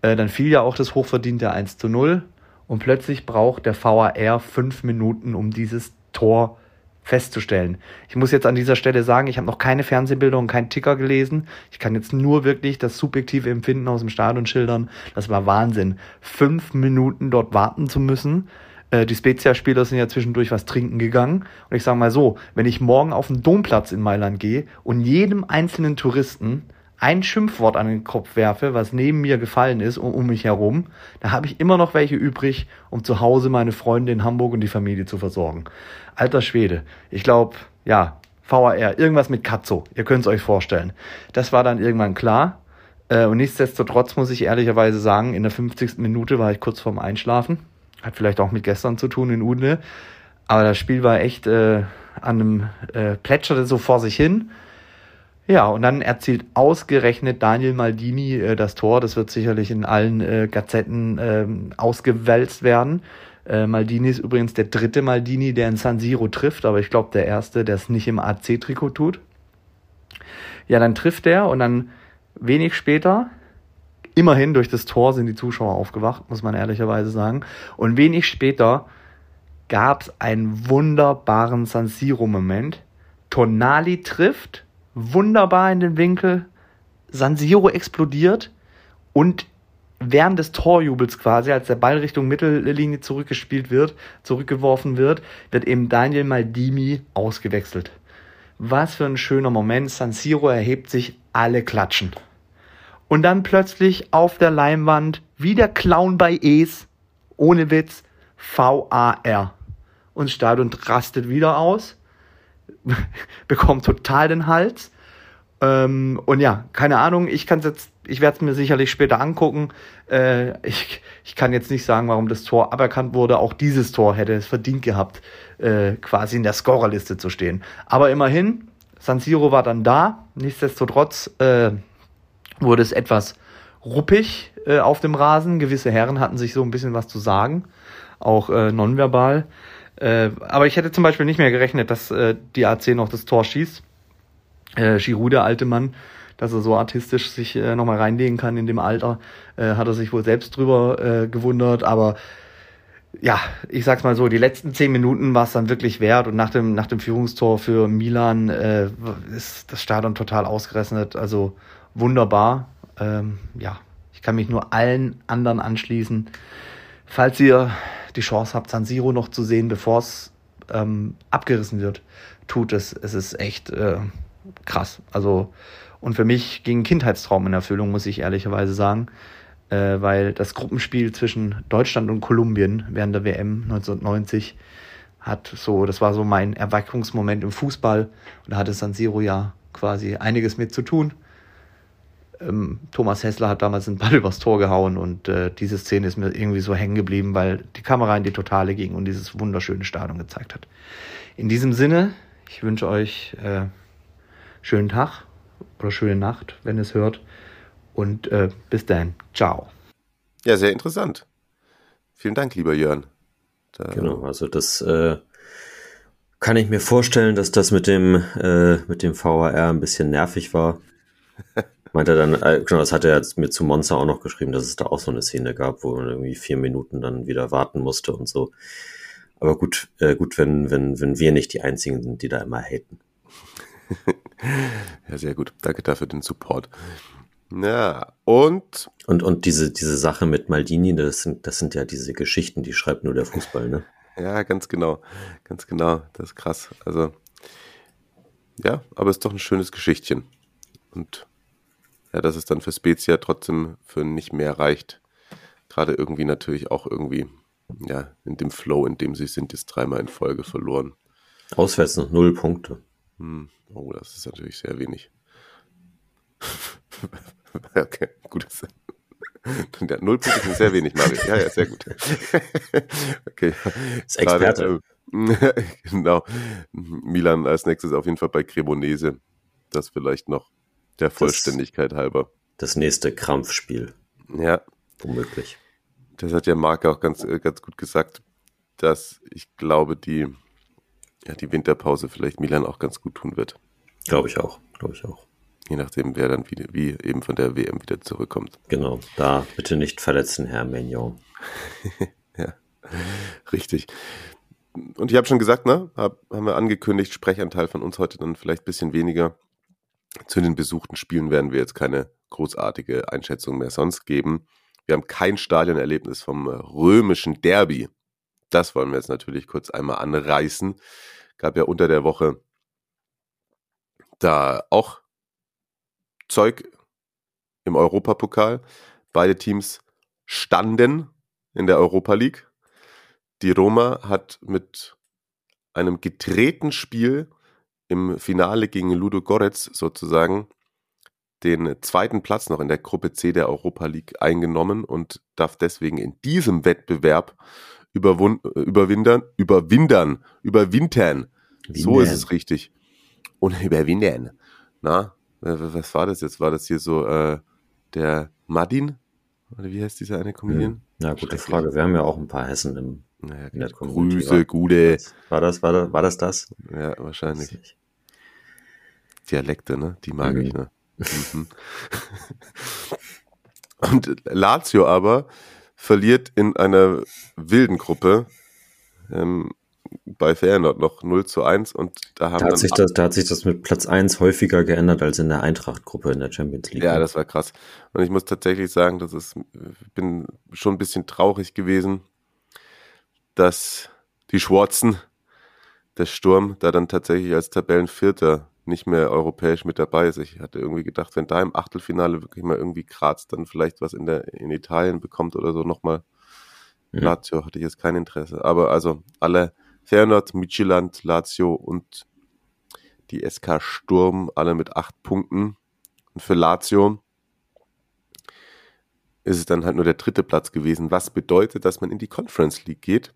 Äh, dann fiel ja auch das hochverdiente 1 zu 0 und plötzlich braucht der VAR fünf Minuten, um dieses Tor festzustellen. Ich muss jetzt an dieser Stelle sagen, ich habe noch keine Fernsehbilder und keinen Ticker gelesen. Ich kann jetzt nur wirklich das subjektive Empfinden aus dem Stadion schildern. Das war Wahnsinn. Fünf Minuten dort warten zu müssen. Äh, die Spezia-Spieler sind ja zwischendurch was trinken gegangen. Und ich sage mal so, wenn ich morgen auf den Domplatz in Mailand gehe und jedem einzelnen Touristen ein Schimpfwort an den Kopf werfe, was neben mir gefallen ist und um mich herum, da habe ich immer noch welche übrig, um zu Hause meine Freunde in Hamburg und die Familie zu versorgen. Alter Schwede. Ich glaube, ja, VAR, irgendwas mit Katzo. Ihr könnt es euch vorstellen. Das war dann irgendwann klar. Äh, und nichtsdestotrotz muss ich ehrlicherweise sagen, in der 50. Minute war ich kurz vorm Einschlafen. Hat vielleicht auch mit gestern zu tun in Udne. Aber das Spiel war echt äh, an einem äh, plätscherte so vor sich hin. Ja, und dann erzielt ausgerechnet Daniel Maldini äh, das Tor. Das wird sicherlich in allen äh, Gazetten äh, ausgewälzt werden. Äh, Maldini ist übrigens der dritte Maldini, der in San Siro trifft, aber ich glaube der erste, der es nicht im AC-Trikot tut. Ja, dann trifft er und dann wenig später, immerhin durch das Tor sind die Zuschauer aufgewacht, muss man ehrlicherweise sagen. Und wenig später gab es einen wunderbaren San Siro-Moment. Tonali trifft, wunderbar in den Winkel, San Siro explodiert und während des Torjubels quasi, als der Ball Richtung Mittellinie zurückgespielt wird, zurückgeworfen wird, wird eben Daniel Maldini ausgewechselt. Was für ein schöner Moment. San Siro erhebt sich, alle klatschen. Und dann plötzlich auf der Leinwand, wie der Clown bei Es, ohne Witz, V-A-R. Und das Stadion rastet wieder aus, bekommt total den Hals. Ähm, und ja, keine Ahnung, ich kann jetzt ich werde es mir sicherlich später angucken. Äh, ich, ich kann jetzt nicht sagen, warum das Tor aberkannt wurde. Auch dieses Tor hätte es verdient gehabt, äh, quasi in der Scorerliste zu stehen. Aber immerhin, San Siro war dann da. Nichtsdestotrotz äh, wurde es etwas ruppig äh, auf dem Rasen. Gewisse Herren hatten sich so ein bisschen was zu sagen, auch äh, nonverbal. Äh, aber ich hätte zum Beispiel nicht mehr gerechnet, dass äh, die AC noch das Tor schießt. Äh, Giroud, der alte Mann, dass er so artistisch sich äh, nochmal reinlegen kann in dem Alter. Äh, hat er sich wohl selbst drüber äh, gewundert, aber ja, ich sag's mal so, die letzten zehn Minuten war es dann wirklich wert und nach dem, nach dem Führungstor für Milan äh, ist das Stadion total ausgerechnet. Also wunderbar. Ähm, ja, ich kann mich nur allen anderen anschließen. Falls ihr die Chance habt, San Siro noch zu sehen, bevor es ähm, abgerissen wird, tut es. Es ist echt äh, krass. Also und für mich ging Kindheitstraum in Erfüllung, muss ich ehrlicherweise sagen, äh, weil das Gruppenspiel zwischen Deutschland und Kolumbien während der WM 1990 hat so, das war so mein Erweckungsmoment im Fußball und da hatte San Siro ja quasi einiges mit zu tun. Ähm, Thomas Hessler hat damals einen Ball übers Tor gehauen und äh, diese Szene ist mir irgendwie so hängen geblieben, weil die Kamera in die Totale ging und dieses wunderschöne Stadion gezeigt hat. In diesem Sinne, ich wünsche euch äh, schönen Tag oder schöne Nacht, wenn es hört. Und äh, bis dann. Ciao. Ja, sehr interessant. Vielen Dank, lieber Jörn. Da genau, also das äh, kann ich mir vorstellen, dass das mit dem, äh, mit dem VAR ein bisschen nervig war. Meint er dann, äh, genau, das hat er mir zu Monster auch noch geschrieben, dass es da auch so eine Szene gab, wo man irgendwie vier Minuten dann wieder warten musste und so. Aber gut, äh, gut, wenn, wenn, wenn wir nicht die einzigen sind, die da immer haten. ja, sehr gut. Danke dafür den Support. Ja, und. Und, und diese, diese Sache mit Maldini, das sind, das sind ja diese Geschichten, die schreibt nur der Fußball, ne? ja, ganz genau. Ganz genau. Das ist krass. Also, ja, aber es ist doch ein schönes Geschichtchen. Und ja, dass es dann für Spezia trotzdem für nicht mehr reicht. Gerade irgendwie natürlich auch irgendwie, ja, in dem Flow, in dem sie sind, ist dreimal in Folge verloren. Auswärts noch null Punkte. Hm. Oh, das ist natürlich sehr wenig. okay, gut. Der Nullpunkt ist sehr wenig, Mario. Ja, ja, sehr gut. okay. Das Experte. Gerade, äh, genau. Milan als nächstes auf jeden Fall bei Cremonese. Das vielleicht noch der Vollständigkeit das, halber. Das nächste Krampfspiel. Ja. Womöglich. Das hat ja Marc auch ganz, äh, ganz gut gesagt, dass ich glaube, die ja, die Winterpause vielleicht Milan auch ganz gut tun wird. Glaube ich auch, glaube ich auch. Je nachdem, wer dann wieder, wie eben von der WM wieder zurückkommt. Genau, da bitte nicht verletzen, Herr Mignon. ja, richtig. Und ich habe schon gesagt, ne, hab, haben wir angekündigt, Sprechanteil von uns heute dann vielleicht ein bisschen weniger. Zu den besuchten Spielen werden wir jetzt keine großartige Einschätzung mehr sonst geben. Wir haben kein Stadionerlebnis vom römischen Derby. Das wollen wir jetzt natürlich kurz einmal anreißen. Gab ja unter der Woche da auch Zeug im Europapokal. Beide Teams standen in der Europa League. Die Roma hat mit einem gedrehten Spiel im Finale gegen Ludo Goretz sozusagen den zweiten Platz noch in der Gruppe C der Europa League eingenommen und darf deswegen in diesem Wettbewerb überwindern, überwindern, überwintern. Windern. So ist es richtig. Und überwintern. Na, was war das jetzt? War das hier so äh, der Madin? Oder wie heißt dieser eine Comedian? Ja, gute Frage. Wir haben ja auch ein paar Hessen im, naja. Grüße, gute. War das, war das, war das das? Ja, wahrscheinlich. Dialekte, ne? Die mag mhm. ich, ne? Mhm. Und Lazio aber verliert in einer wilden Gruppe ähm, bei Feyenoord noch 0 zu 1 und da haben da hat, sich das, da hat sich das mit Platz 1 häufiger geändert als in der Eintracht-Gruppe in der Champions League. Ja, das war krass. Und ich muss tatsächlich sagen, dass es, bin schon ein bisschen traurig gewesen, dass die Schwarzen, der Sturm, da dann tatsächlich als Tabellenvierter nicht mehr europäisch mit dabei ist. Ich hatte irgendwie gedacht, wenn da im Achtelfinale wirklich mal irgendwie Graz dann vielleicht was in der in Italien bekommt oder so nochmal. Mhm. Lazio hatte ich jetzt kein Interesse. Aber also alle Feyenoord, Midtjylland, Lazio und die SK Sturm alle mit acht Punkten. Und für Lazio ist es dann halt nur der dritte Platz gewesen, was bedeutet, dass man in die Conference League geht.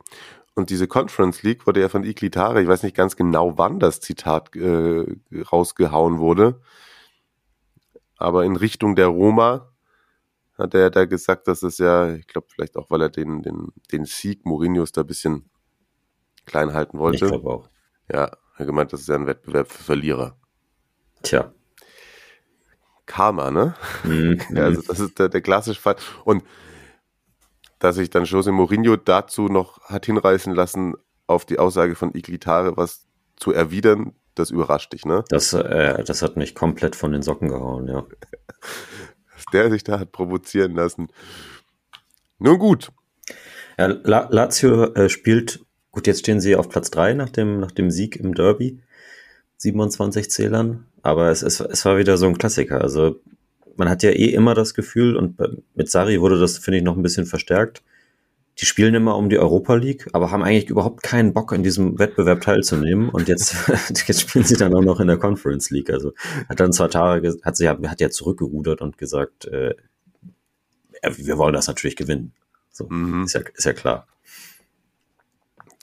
Und diese Conference League wurde ja von Iglitare, ich weiß nicht ganz genau, wann das Zitat äh, rausgehauen wurde, aber in Richtung der Roma hat er da gesagt, dass es ja, ich glaube vielleicht auch, weil er den, den, den Sieg Mourinhos da ein bisschen klein halten wollte. Ich glaube auch. Ja, er hat gemeint, das ist ja ein Wettbewerb für Verlierer. Tja. Karma, ne? Mhm. ja, also das ist der, der klassische Fall. Und dass sich dann Jose Mourinho dazu noch hat hinreißen lassen, auf die Aussage von Iglitare was zu erwidern, das überrascht dich, ne? Das, äh, das hat mich komplett von den Socken gehauen, ja. Dass der sich da hat provozieren lassen. Nun gut. Ja, La Lazio äh, spielt, gut, jetzt stehen sie auf Platz 3 nach dem, nach dem Sieg im Derby. 27 Zählern, aber es, es, es war wieder so ein Klassiker. Also man hat ja eh immer das Gefühl, und mit Sari wurde das, finde ich, noch ein bisschen verstärkt, die spielen immer um die Europa League, aber haben eigentlich überhaupt keinen Bock, in diesem Wettbewerb teilzunehmen. Und jetzt, jetzt spielen sie dann auch noch in der Conference League. Also hat dann zwar Tara, hat sie ja, hat ja zurückgerudert und gesagt, äh, wir wollen das natürlich gewinnen. So, mhm. ist, ja, ist ja klar.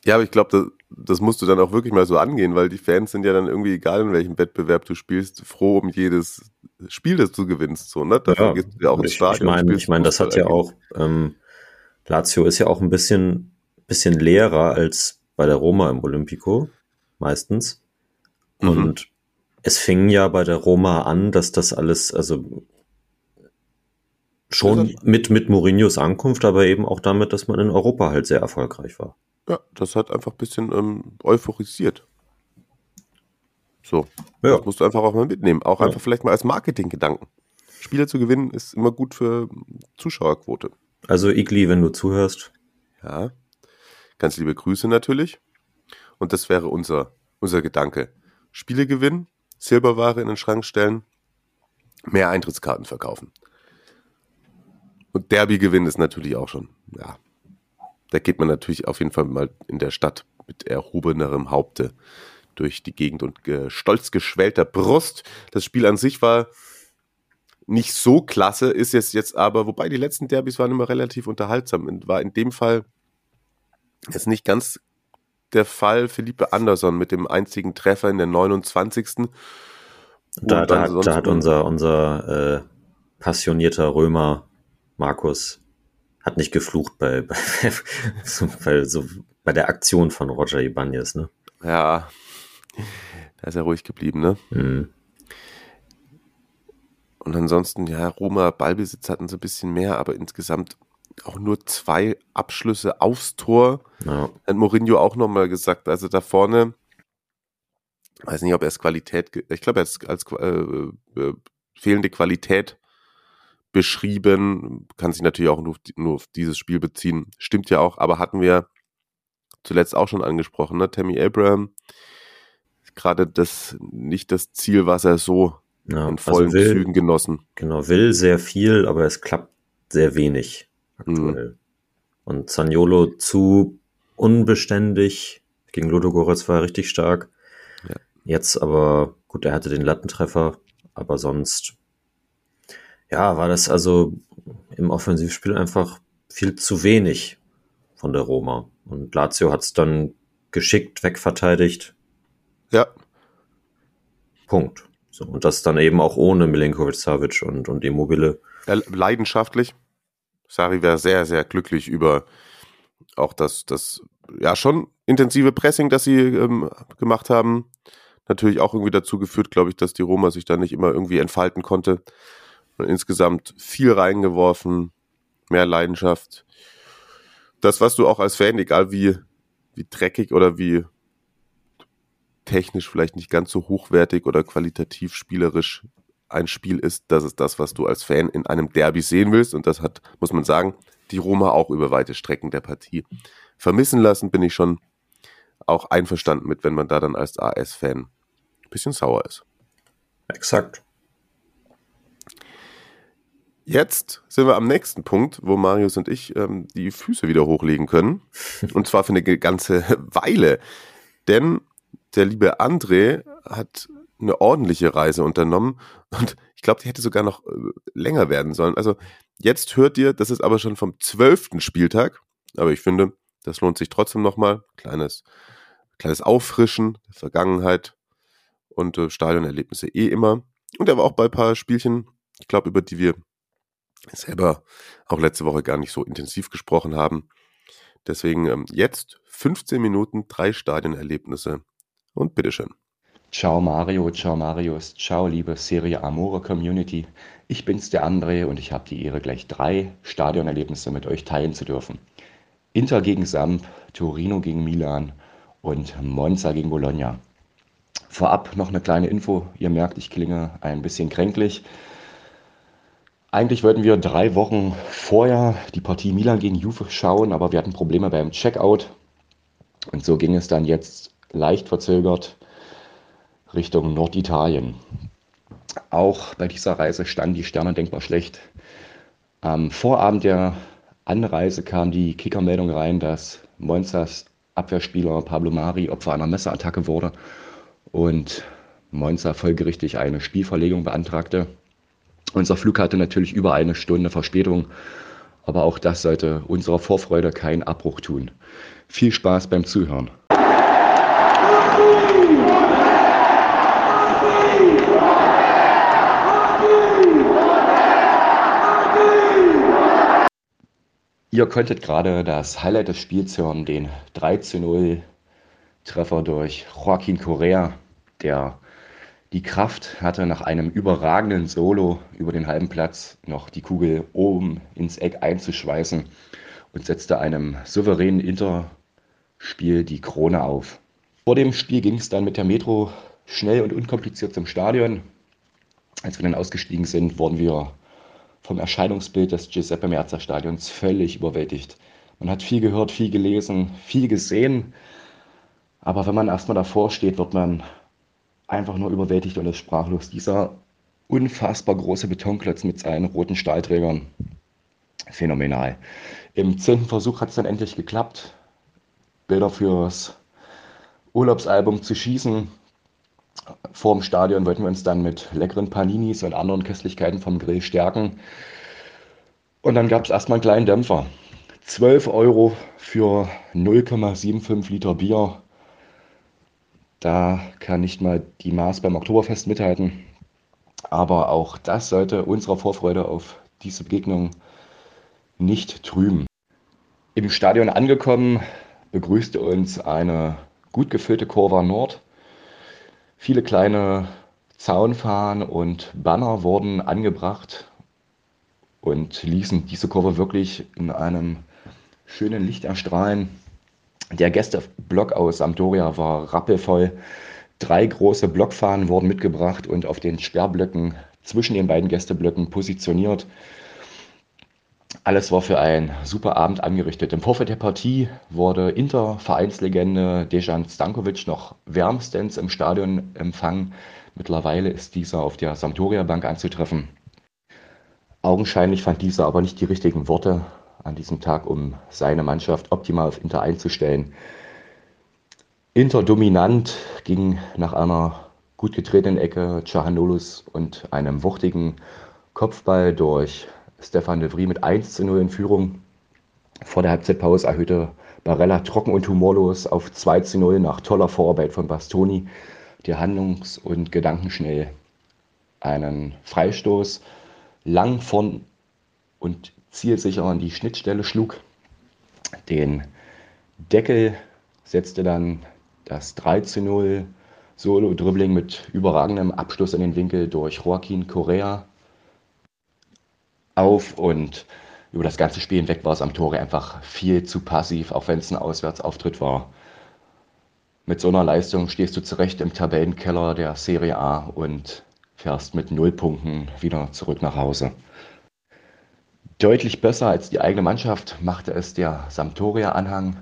Ja, aber ich glaube, das, das musst du dann auch wirklich mal so angehen, weil die Fans sind ja dann irgendwie, egal in welchem Wettbewerb du spielst, froh um jedes Spiel, das du gewinnst. So, ne? Dafür ja, gehst du ja auch ins Stadion. Ich meine, ich mein, das hat ja auch, ähm, Lazio ist ja auch ein bisschen, bisschen leerer als bei der Roma im Olympico, meistens. Mhm. Und es fing ja bei der Roma an, dass das alles, also schon mit, mit Mourinhos Ankunft, aber eben auch damit, dass man in Europa halt sehr erfolgreich war. Ja, das hat einfach ein bisschen ähm, euphorisiert. So. Ja. Das musst du einfach auch mal mitnehmen. Auch ja. einfach vielleicht mal als Marketinggedanken. Spiele zu gewinnen ist immer gut für Zuschauerquote. Also Igli, wenn du zuhörst. Ja. Ganz liebe Grüße natürlich. Und das wäre unser, unser Gedanke. Spiele gewinnen, Silberware in den Schrank stellen, mehr Eintrittskarten verkaufen. Und Derby gewinnen ist natürlich auch schon, ja. Da geht man natürlich auf jeden Fall mal in der Stadt mit erhobenerem Haupte durch die Gegend und stolz geschwellter Brust. Das Spiel an sich war nicht so klasse, ist jetzt jetzt aber, wobei die letzten Derbys waren immer relativ unterhaltsam und war in dem Fall jetzt nicht ganz der Fall. Philippe Anderson mit dem einzigen Treffer in der 29. Da, da, da, hat unser, unser äh, passionierter Römer Markus hat nicht geflucht bei, bei, bei, so, bei der Aktion von Roger Ibanez, ne? Ja, da ist er ruhig geblieben, ne? Mhm. Und ansonsten, ja, Roma, Ballbesitz hatten sie ein bisschen mehr, aber insgesamt auch nur zwei Abschlüsse aufs Tor. Ja. Hat Mourinho auch nochmal gesagt. Also da vorne, weiß nicht, ob er es Qualität, ich glaube, er ist als äh, äh, fehlende Qualität beschrieben. Kann sich natürlich auch nur nur auf dieses Spiel beziehen. Stimmt ja auch, aber hatten wir zuletzt auch schon angesprochen, ne? Tammy Abraham, gerade das nicht das Ziel, was er so Ja, in vollen also will, Zügen genossen. Genau, will sehr viel, aber es klappt sehr wenig Mhm. aktuell. Und Zaniolo zu unbeständig. Gegen Ludogorets war er richtig stark. Ja. Jetzt aber, gut, er hatte den Lattentreffer, aber sonst, ja, war das also im Offensivspiel einfach viel zu wenig von der Roma. Und Lazio hat es dann geschickt wegverteidigt. Ja, Punkt. So, und das dann eben auch ohne Milinkovic Savic und, und Immobile. leidenschaftlich. Sari wäre sehr, sehr glücklich über auch das, das ja schon intensive Pressing, das sie ähm, gemacht haben. Natürlich auch irgendwie dazu geführt, glaube ich, dass die Roma sich da nicht immer irgendwie entfalten konnte. Und insgesamt viel reingeworfen, mehr Leidenschaft. Das, was du auch als Fan, egal wie, wie dreckig oder wie technisch vielleicht nicht ganz so hochwertig oder qualitativ spielerisch ein Spiel ist, das ist das, was du als Fan in einem Derby sehen willst. Und das hat, muss man sagen, die Roma auch über weite Strecken der Partie vermissen lassen. Bin ich schon auch einverstanden mit, wenn man da dann als AS-Fan ein bisschen sauer ist. Exakt. Jetzt sind wir am nächsten Punkt, wo Marius und ich ähm, die Füße wieder hochlegen können. Und zwar für eine ganze Weile. Denn der liebe André hat eine ordentliche Reise unternommen und ich glaube, die hätte sogar noch äh, länger werden sollen. Also jetzt hört ihr, das ist aber schon vom zwölften Spieltag, aber ich finde, das lohnt sich trotzdem nochmal. Kleines, kleines Auffrischen der Vergangenheit und äh, Stadionerlebnisse eh immer. Und er war auch bei ein paar Spielchen, ich glaube, über die wir selber auch letzte Woche gar nicht so intensiv gesprochen haben. Deswegen ähm, jetzt 15 Minuten, drei Stadionerlebnisse und bitteschön. Ciao Mario, ciao Marius, ciao liebe Serie Amore Community. Ich bin's der André und ich habe die Ehre, gleich drei Stadionerlebnisse mit euch teilen zu dürfen. Inter gegen Samp, Torino gegen Milan und Monza gegen Bologna. Vorab noch eine kleine Info. Ihr merkt, ich klinge ein bisschen kränklich. Eigentlich wollten wir drei Wochen vorher die Partie Milan gegen Juve schauen, aber wir hatten Probleme beim Checkout. Und so ging es dann jetzt leicht verzögert Richtung Norditalien. Auch bei dieser Reise standen die Sterne denkbar schlecht. Am Vorabend der Anreise kam die Kickermeldung rein, dass Monzas Abwehrspieler Pablo Mari Opfer einer Messerattacke wurde und Monza folgerichtig eine Spielverlegung beantragte. Unser Flug hatte natürlich über eine Stunde Verspätung, aber auch das sollte unserer Vorfreude keinen Abbruch tun. Viel Spaß beim Zuhören. Ihr konntet gerade das Highlight des Spiels hören, den 3 zu 0 Treffer durch Joaquin Correa, der die Kraft hatte, nach einem überragenden Solo über den halben Platz noch die Kugel oben ins Eck einzuschweißen und setzte einem souveränen Interspiel die Krone auf. Vor dem Spiel ging es dann mit der Metro schnell und unkompliziert zum Stadion. Als wir dann ausgestiegen sind, wurden wir vom Erscheinungsbild des Giuseppe Meazza Stadions völlig überwältigt. Man hat viel gehört, viel gelesen, viel gesehen, aber wenn man erstmal davor steht, wird man einfach nur überwältigt und ist sprachlos. Dieser unfassbar große Betonklotz mit seinen roten Stahlträgern, phänomenal. Im zehnten Versuch hat es dann endlich geklappt, Bilder fürs Urlaubsalbum zu schießen. Vor dem Stadion wollten wir uns dann mit leckeren Paninis und anderen Köstlichkeiten vom Grill stärken. Und dann gab es erstmal einen kleinen Dämpfer. 12 Euro für 0,75 Liter Bier. Da kann nicht mal die Maß beim Oktoberfest mithalten. Aber auch das sollte unserer Vorfreude auf diese Begegnung nicht trüben. Im Stadion angekommen begrüßte uns eine gut gefüllte Kurva Nord. Viele kleine Zaunfahnen und Banner wurden angebracht und ließen diese Kurve wirklich in einem schönen Licht erstrahlen. Der Gästeblock aus Sampdoria war rappelvoll. Drei große Blockfahnen wurden mitgebracht und auf den Sperrblöcken zwischen den beiden Gästeblöcken positioniert. Alles war für einen super Abend angerichtet. Im Vorfeld der Partie wurde Inter-Vereinslegende Dejan Stankovic noch wärmstens im Stadion empfangen. Mittlerweile ist dieser auf der Sampdoria-Bank anzutreffen. Augenscheinlich fand dieser aber nicht die richtigen Worte an diesem Tag, um seine Mannschaft optimal auf Inter einzustellen. Inter dominant ging nach einer gut getretenen Ecke Chahanolus und einem wuchtigen Kopfball durch Stefan de Vries mit 1 zu 0 in Führung. Vor der Halbzeitpause erhöhte Barella trocken und humorlos auf 2 zu 0 nach toller Vorarbeit von Bastoni, der handlungs- und gedankenschnell einen Freistoß lang von und zielsicher an die Schnittstelle schlug. Den Deckel setzte dann das 3 zu 0 Solo-Dribbling mit überragendem Abschluss in den Winkel durch Joaquin Correa auf und über das ganze Spiel hinweg war es am Tore einfach viel zu passiv, auch wenn es ein Auswärtsauftritt war. Mit so einer Leistung stehst du zurecht im Tabellenkeller der Serie A und fährst mit null Punkten wieder zurück nach Hause. Deutlich besser als die eigene Mannschaft machte es der Sampdoria-Anhang.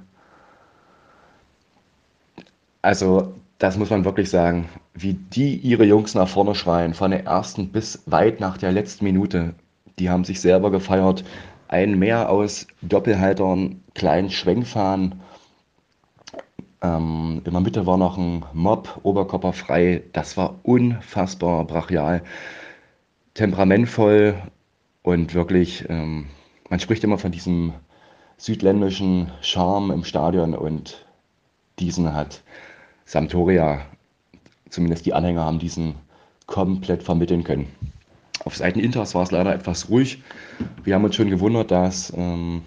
Also, das muss man wirklich sagen, wie die ihre Jungs nach vorne schreien, von der ersten bis weit nach der letzten Minute. Die haben sich selber gefeiert. Ein Mehr aus Doppelhaltern, kleinen Schwenkfahren. Ähm, in der Mitte war noch ein Mob, Oberkörper frei. Das war unfassbar brachial, temperamentvoll und wirklich, ähm, man spricht immer von diesem südländischen Charme im Stadion und diesen hat Sampdoria, zumindest die Anhänger haben diesen komplett vermitteln können. Auf Seiten Inters war es leider etwas ruhig. Wir haben uns schon gewundert, dass ähm,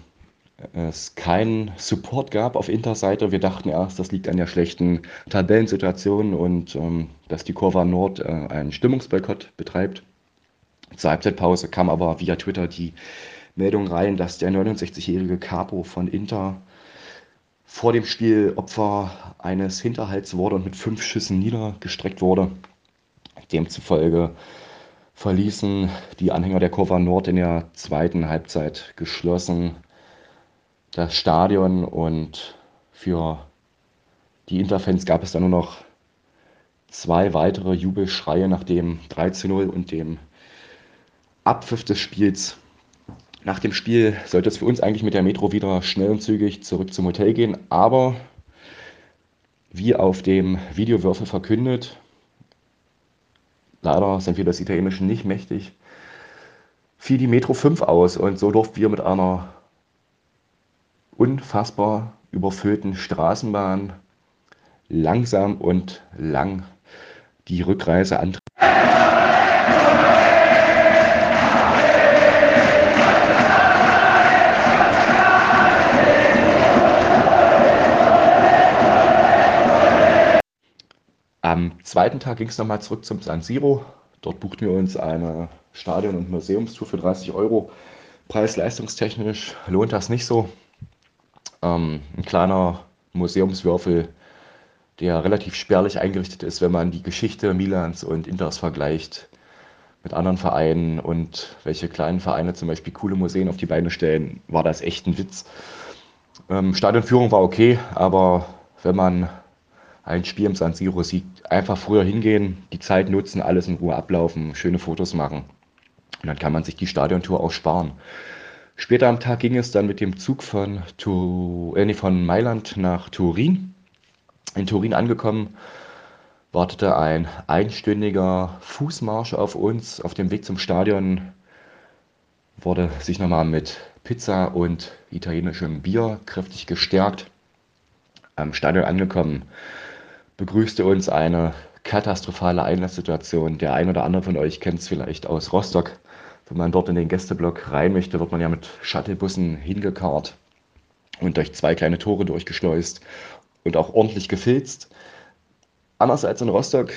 es keinen Support gab auf Interseite. Wir dachten erst, das liegt an der schlechten Tabellensituation und ähm, dass die Kurva Nord äh, einen Stimmungsboykott betreibt. Zur Halbzeitpause kam aber via Twitter die Meldung rein, dass der 69-jährige Capo von Inter vor dem Spiel Opfer eines Hinterhalts wurde und mit fünf Schüssen niedergestreckt wurde. Demzufolge verließen die Anhänger der Kurva Nord in der zweiten Halbzeit geschlossen das Stadion und für die Interfans gab es dann nur noch zwei weitere Jubelschreie nach dem 3 zu 0 und dem Abpfiff des Spiels. Nach dem Spiel sollte es für uns eigentlich mit der Metro wieder schnell und zügig zurück zum Hotel gehen, aber wie auf dem Videowürfel verkündet, leider sind wir das Italienischen nicht mächtig, fiel die Metro 5 aus und so durften wir mit einer unfassbar überfüllten Straßenbahn langsam und lang die Rückreise antreten. Am zweiten Tag ging es nochmal zurück zum San Siro. Dort buchten wir uns eine Stadion- und Museumstour für 30 Euro. Preis-leistungstechnisch lohnt das nicht so. Ähm, ein kleiner Museumswürfel, der relativ spärlich eingerichtet ist, wenn man die Geschichte Milans und Inters vergleicht mit anderen Vereinen und welche kleinen Vereine zum Beispiel coole Museen auf die Beine stellen, war das echt ein Witz. Ähm, Stadionführung war okay, aber wenn man ein Spiel im San Siro sieht, einfach früher hingehen, die Zeit nutzen, alles in Ruhe ablaufen, schöne Fotos machen. Und dann kann man sich die Stadiontour auch sparen. Später am Tag ging es dann mit dem Zug von, tu äh, nee, von Mailand nach Turin. In Turin angekommen, wartete ein einstündiger Fußmarsch auf uns. Auf dem Weg zum Stadion wurde sich nochmal mit Pizza und italienischem Bier kräftig gestärkt. Am Stadion angekommen, begrüßte uns eine katastrophale Einlasssituation. Der ein oder andere von euch kennt es vielleicht aus Rostock. Wenn man dort in den Gästeblock rein möchte, wird man ja mit Shuttlebussen hingekarrt und durch zwei kleine Tore durchgeschleust. und auch ordentlich gefilzt. Anders als in Rostock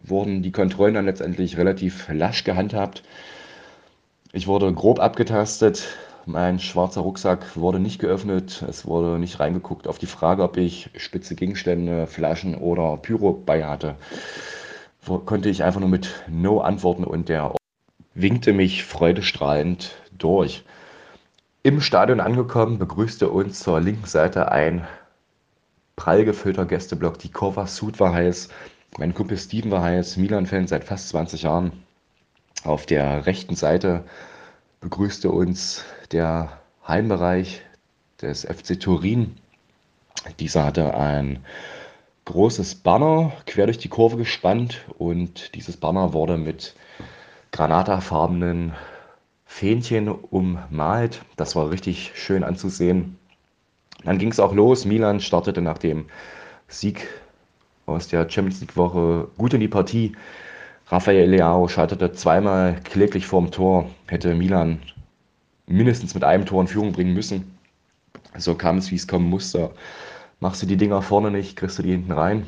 wurden die Kontrollen dann letztendlich relativ lasch gehandhabt. Ich wurde grob abgetastet. Mein schwarzer Rucksack wurde nicht geöffnet. Es wurde nicht reingeguckt auf die Frage, ob ich spitze Gegenstände, Flaschen oder Pyro bei hatte. Konnte ich einfach nur mit No antworten und der winkte mich freudestrahlend durch. Im Stadion angekommen, begrüßte uns zur linken Seite ein prall gefüllter Gästeblock. Die Kurva Sud war heiß. Mein Kumpel Steven war heiß. Milan-Fan seit fast 20 Jahren. Auf der rechten Seite begrüßte uns der Heimbereich des FC Turin. Dieser hatte ein großes Banner quer durch die Kurve gespannt und dieses Banner wurde mit granatafarbenen Fähnchen ummalt. Das war richtig schön anzusehen. Dann ging es auch los. Milan startete nach dem Sieg aus der Champions League Woche gut in die Partie. Rafael Leao schaltete zweimal kläglich vorm Tor, hätte Milan mindestens mit einem Tor in Führung bringen müssen. So kam es, wie es kommen musste. Machst du die Dinger vorne nicht, kriegst du die hinten rein.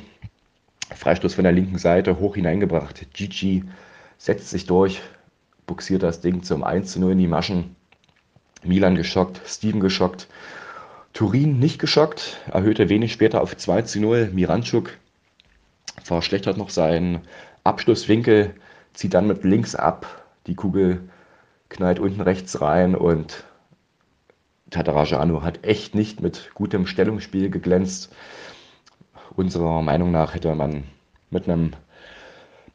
Freistoß von der linken Seite, hoch hineingebracht. Gigi setzt sich durch, buxiert das Ding zum 1 zu 0 in die Maschen. Milan geschockt, Steven geschockt. Turin nicht geschockt, erhöhte wenig später auf 2 zu 0. Miranchuk verschlechtert noch seinen Abschlusswinkel, zieht dann mit links ab. Die Kugel knallt unten rechts rein und Tatarajanu hat echt nicht mit gutem Stellungsspiel geglänzt. Unserer Meinung nach hätte man mit einem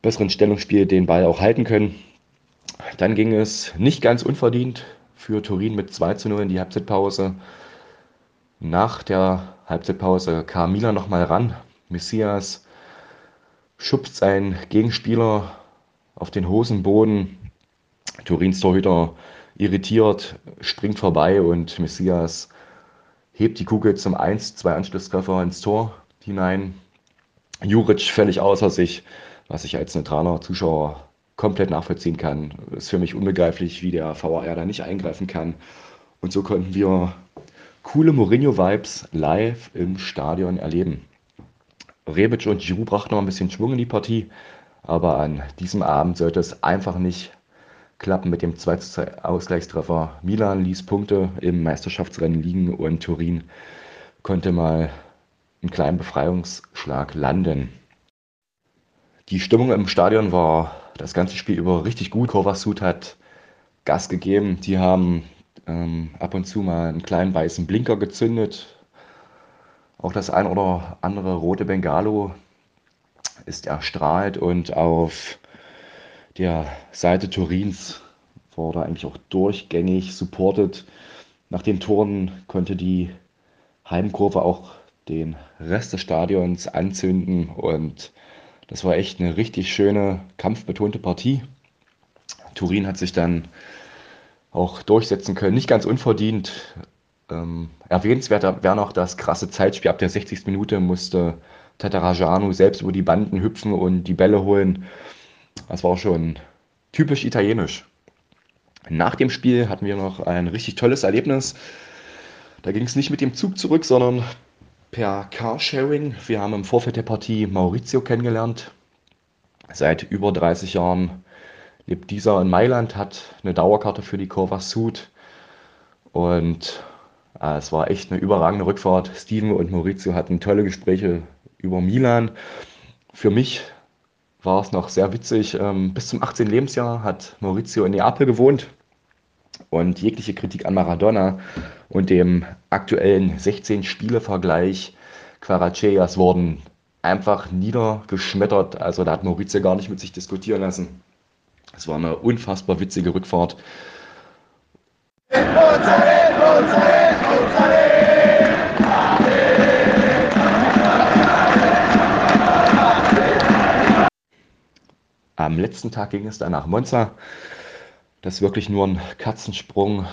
besseren Stellungsspiel den Ball auch halten können. Dann ging es nicht ganz unverdient für Turin mit 2 zu 0 in die Halbzeitpause. Nach der Halbzeitpause kam Milan nochmal ran. Messias schubst seinen Gegenspieler auf den Hosenboden. Turins Torhüter irritiert, springt vorbei und Messias hebt die Kugel zum 1-2 Anschlusstreffer ins Tor hinein. Juric völlig außer sich, was ich als neutraler Zuschauer komplett nachvollziehen kann. Ist für mich unbegreiflich, wie der VAR da nicht eingreifen kann. Und so konnten wir coole Mourinho-Vibes live im Stadion erleben. Rebic und Giroud brachten noch ein bisschen Schwung in die Partie, aber an diesem Abend sollte es einfach nicht klappen mit dem 2 Ausgleichstreffer. Milan ließ Punkte im Meisterschaftsrennen liegen und Turin konnte mal einen kleinen Befreiungsschlag landen. Die Stimmung im Stadion war das ganze Spiel über richtig gut. Kovacsut hat Gas gegeben. Die haben ähm, ab und zu mal einen kleinen weißen Blinker gezündet. Auch das ein oder andere rote Bengalo ist erstrahlt und auf der Seite Turins wurde eigentlich auch durchgängig supported. Nach den Toren konnte die Heimkurve auch den Rest des Stadions anzünden und das war echt eine richtig schöne, kampfbetonte Partie. Turin hat sich dann auch durchsetzen können, nicht ganz unverdient. Ähm, erwähnenswert wäre noch das krasse Zeitspiel. Ab der 60. Minute musste Tatarajanu selbst über die Banden hüpfen und die Bälle holen. Das war schon typisch italienisch. Nach dem Spiel hatten wir noch ein richtig tolles Erlebnis. Da ging es nicht mit dem Zug zurück, sondern per Carsharing. Wir haben im Vorfeld der Partie Maurizio kennengelernt. Seit über 30 Jahren lebt dieser in Mailand, hat eine Dauerkarte für die Curva Sud. Und äh, es war echt eine überragende Rückfahrt. Steven und Maurizio hatten tolle Gespräche über Milan. Für mich war es noch sehr witzig. Ähm, bis zum 18. Lebensjahr hat Maurizio in Neapel gewohnt und jegliche Kritik an Maradona und dem aktuellen 16-Spiele-Vergleich Quaraceyas wurden einfach niedergeschmettert. Also da hat Maurizio gar nicht mit sich diskutieren lassen. Es war eine unfassbar witzige Rückfahrt. Am letzten Tag ging es dann nach Monza. Das ist wirklich nur ein Katzensprung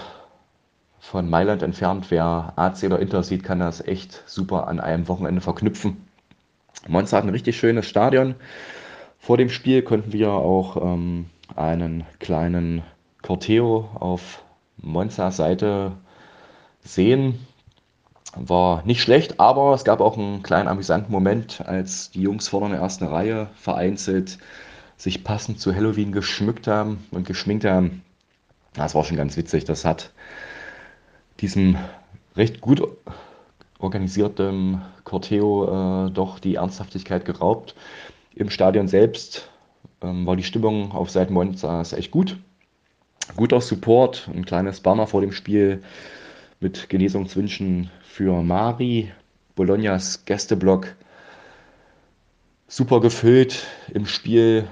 von Mailand entfernt. Wer AC oder Inter sieht, kann das echt super an einem Wochenende verknüpfen. Monza hat ein richtig schönes Stadion. Vor dem Spiel konnten wir auch ähm, einen kleinen Corteo auf Monza Seite sehen. war nicht schlecht, aber es gab auch einen kleinen amüsanten Moment, als die Jungs in der ersten Reihe vereinzelt sich passend zu Halloween geschmückt haben und geschminkt haben. Das war schon ganz witzig. Das hat diesem recht gut organisierten Corteo äh, doch die Ernsthaftigkeit geraubt. Im Stadion selbst ähm, war die Stimmung auf Seiten Monzas echt gut. Guter Support, ein kleines Banner vor dem Spiel mit Genesungswünschen für Mari, Bolognas Gästeblock. Super gefüllt im Spiel,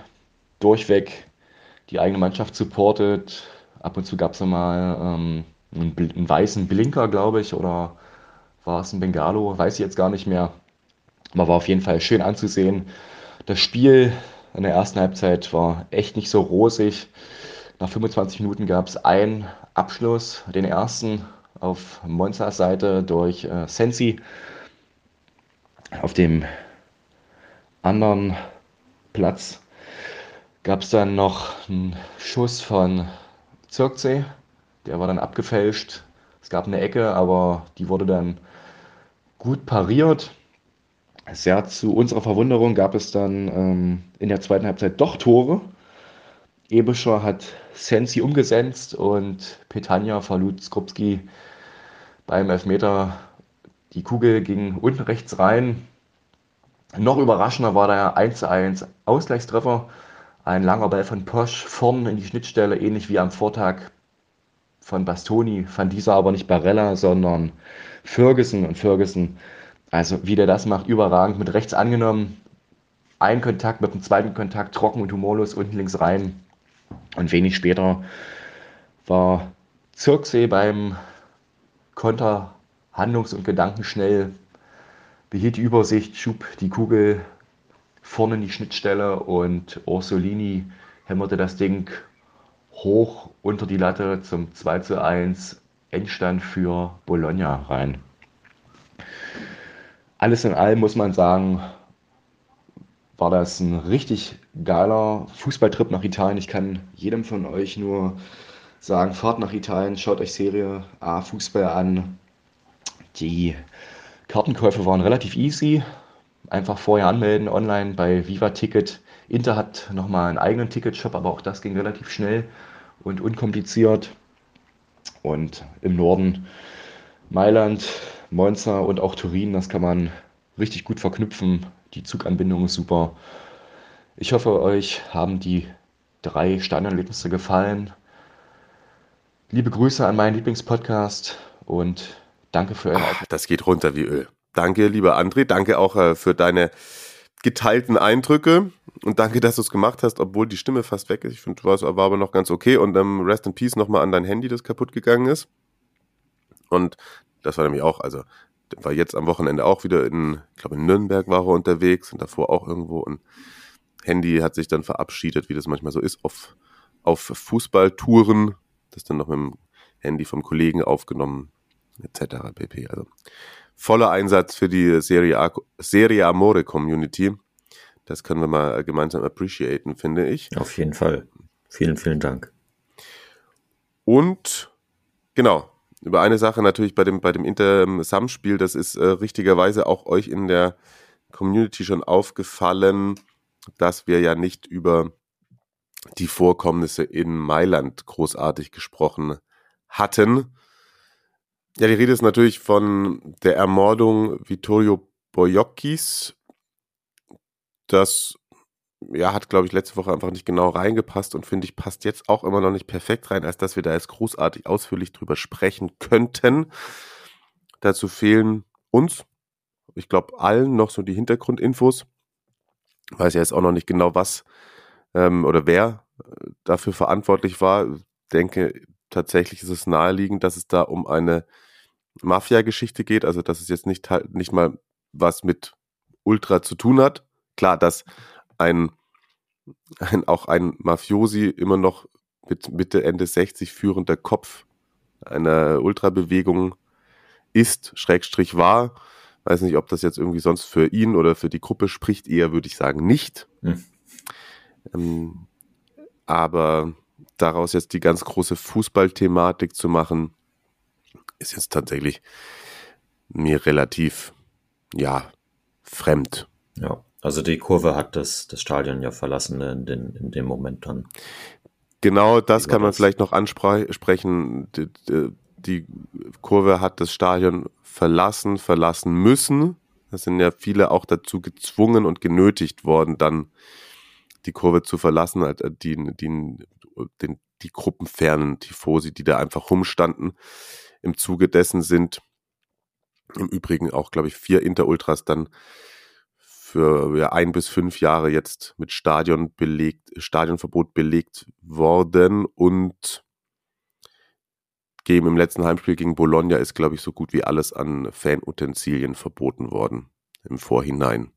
durchweg die eigene Mannschaft supportet. Ab und zu gab es mal ähm, einen, einen, weißen Blinker, glaube ich, oder war es ein Bengalo, weiß ich jetzt gar nicht mehr. Aber war auf jeden Fall schön anzusehen. Das Spiel in der ersten Halbzeit war echt nicht so rosig. Nach 25 Minuten gab es einen Abschluss, den ersten auf Monzas Seite durch äh, Sensi. Auf dem anderen Platz gab es dann noch einen Schuss von Zirkzee. Der war dann abgefälscht. Es gab eine Ecke, aber die wurde dann gut pariert. Sehr zu unserer Verwunderung gab es dann ähm, in der zweiten Halbzeit doch Tore. Ebischer hat Sensi umgesetzt und Petania verlud Skrupski beim Elfmeter. Die Kugel ging unten rechts rein. Noch überraschender war der 1:1 Ausgleichstreffer. Ein langer Ball von Posch vorn in die Schnittstelle, ähnlich wie am Vortag von Bastoni. Fand dieser aber nicht Barella, sondern Ferguson. Und Ferguson, also wie der das macht, überragend mit rechts angenommen. Ein Kontakt mit dem zweiten Kontakt, trocken und humorlos unten links rein. Und wenig später war Zirksee beim Konter handlungs- und gedankenschnell, behielt die Übersicht, schub die Kugel vorne in die Schnittstelle und Orsolini hämmerte das Ding hoch unter die Latte zum 2 zu 1 Endstand für Bologna rein. Alles in allem muss man sagen, war das ein richtig geiler Fußballtrip nach Italien. Ich kann jedem von euch nur sagen, fahrt nach Italien, schaut euch Serie A Fußball an. Die Kartenkäufe waren relativ easy. Einfach vorher anmelden online bei Viva Ticket. Inter hat nochmal einen eigenen Ticketshop, aber auch das ging relativ schnell und unkompliziert. Und im Norden Mailand, Monza und auch Turin, das kann man richtig gut verknüpfen. Die Zuganbindung ist super. Ich hoffe, euch haben die drei Stadionerlebnisse gefallen. Liebe Grüße an meinen Lieblingspodcast und danke für eure Ach, Das geht runter wie Öl. Danke, lieber André. Danke auch äh, für deine geteilten Eindrücke und danke, dass du es gemacht hast, obwohl die Stimme fast weg ist. Ich finde, war aber noch ganz okay und ähm, Rest in Peace nochmal an dein Handy, das kaputt gegangen ist. Und das war nämlich auch, also war jetzt am Wochenende auch wieder in, ich glaube in Nürnberg war er unterwegs und davor auch irgendwo und Handy hat sich dann verabschiedet, wie das manchmal so ist, auf, auf Fußballtouren, das dann noch mit dem Handy vom Kollegen aufgenommen, etc. pp. Also voller Einsatz für die Serie, A, Serie Amore Community. Das können wir mal gemeinsam appreciaten, finde ich. Auf jeden Fall. Vielen, vielen Dank. Und genau, über eine Sache natürlich bei dem, bei dem Inter-Sam-Spiel, das ist äh, richtigerweise auch euch in der Community schon aufgefallen, dass wir ja nicht über die Vorkommnisse in Mailand großartig gesprochen hatten. Ja, die Rede ist natürlich von der Ermordung Vittorio Boyocchis. Das ja, hat, glaube ich, letzte Woche einfach nicht genau reingepasst und finde ich, passt jetzt auch immer noch nicht perfekt rein, als dass wir da jetzt großartig ausführlich drüber sprechen könnten. Dazu fehlen uns, ich glaube, allen noch so die Hintergrundinfos. Weiß ja jetzt auch noch nicht genau, was ähm, oder wer äh, dafür verantwortlich war. Denke, tatsächlich ist es naheliegend, dass es da um eine Mafia-Geschichte geht, also dass es jetzt nicht, nicht mal was mit Ultra zu tun hat. Klar, dass ein, ein auch ein Mafiosi immer noch mit Mitte, Ende 60 führender Kopf einer Ultrabewegung ist, Schrägstrich war. Weiß nicht, ob das jetzt irgendwie sonst für ihn oder für die Gruppe spricht, eher würde ich sagen nicht. Hm. Ähm, aber daraus jetzt die ganz große Fußballthematik zu machen, ist jetzt tatsächlich mir relativ, ja, fremd. Ja, also die Kurve hat das, das Stadion ja verlassen in, den, in dem Moment dann. Genau, das kann man vielleicht noch ansprechen. Die, die, Kurve hat das Stadion verlassen, verlassen müssen. Da sind ja viele auch dazu gezwungen und genötigt worden, dann die Kurve zu verlassen, äh, die, die, die, die gruppenfernen Tifosi, die da einfach rumstanden. Im Zuge dessen sind im Übrigen auch, glaube ich, vier Interultras dann für ja, ein bis fünf Jahre jetzt mit Stadion belegt, Stadionverbot belegt worden und gegen im letzten Heimspiel gegen Bologna ist, glaube ich, so gut wie alles an Fanutensilien verboten worden im Vorhinein.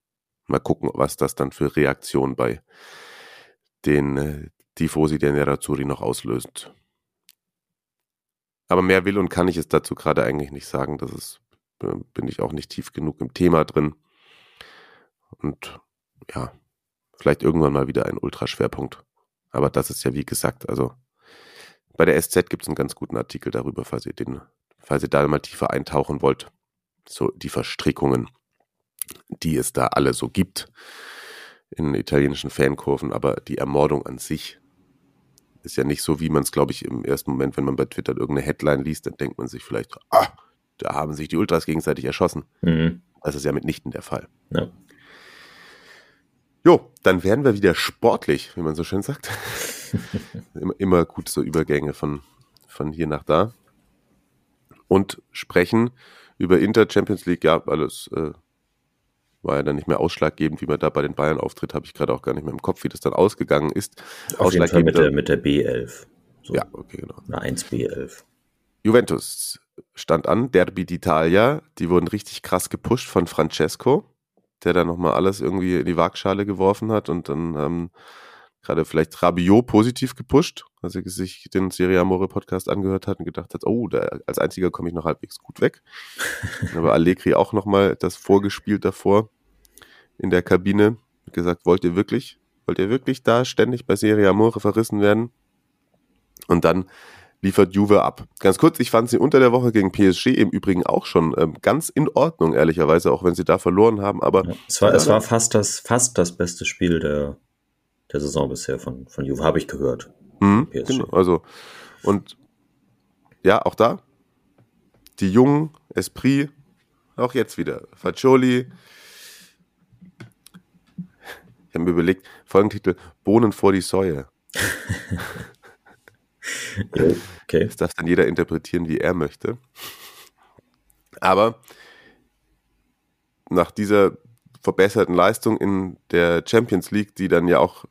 Mal gucken, was das dann für Reaktionen bei den äh, Tifosi der Nerazzurri noch auslöst. Aber mehr will und kann ich es dazu gerade eigentlich nicht sagen. Das ist, äh, bin ich auch nicht tief genug im Thema drin. Und ja, vielleicht irgendwann mal wieder ein Ultraschwerpunkt. Aber das ist ja wie gesagt, also bei der SZ gibt es einen ganz guten Artikel darüber, falls ihr den, falls ihr da mal tiefer eintauchen wollt. So die Verstrickungen, die es da alle so gibt in italienischen Fankurven, aber die Ermordung an sich ist ja nicht so, wie man es, glaube ich, im ersten Moment, wenn man bei Twitter irgendeine Headline liest, dann denkt man sich vielleicht, ah, da haben sich die Ultras gegenseitig erschossen. Mhm. Das ist ja mitnichten der Fall. Ja. Jo, dann werden wir wieder sportlich, wie man so schön sagt. immer, immer gut so Übergänge von, von hier nach da. Und sprechen über Inter Champions League, ja, alles äh, war ja dann nicht mehr ausschlaggebend, wie man da bei den Bayern auftritt, habe ich gerade auch gar nicht mehr im Kopf, wie das dann ausgegangen ist. Auf jeden Fall mit der, mit der B11. So. Ja, okay, genau. Eine 1B11. Juventus stand an, Derby d'Italia, die wurden richtig krass gepusht von Francesco der da nochmal alles irgendwie in die Waagschale geworfen hat und dann ähm, gerade vielleicht Rabiot positiv gepusht, als er sich den Serie Amore Podcast angehört hat und gedacht hat, oh, da, als einziger komme ich noch halbwegs gut weg. Aber Allegri auch nochmal das vorgespielt davor in der Kabine, gesagt, wollt ihr wirklich, wollt ihr wirklich da ständig bei Serie Amore verrissen werden? Und dann liefert Juve ab. Ganz kurz, ich fand sie unter der Woche gegen PSG im Übrigen auch schon ähm, ganz in Ordnung, ehrlicherweise, auch wenn sie da verloren haben. Aber ja, es war, es war fast das, fast das beste Spiel der, der Saison bisher von, von Juve, habe ich gehört. Mhm, genau, also, und ja, auch da, die Jungen, Esprit, auch jetzt wieder. Faccioli. Ich habe mir überlegt, Folgentitel, Bohnen vor die Säue. okay. Das darf dann jeder interpretieren, wie er möchte. Aber nach dieser verbesserten Leistung in der Champions League, die dann ja auch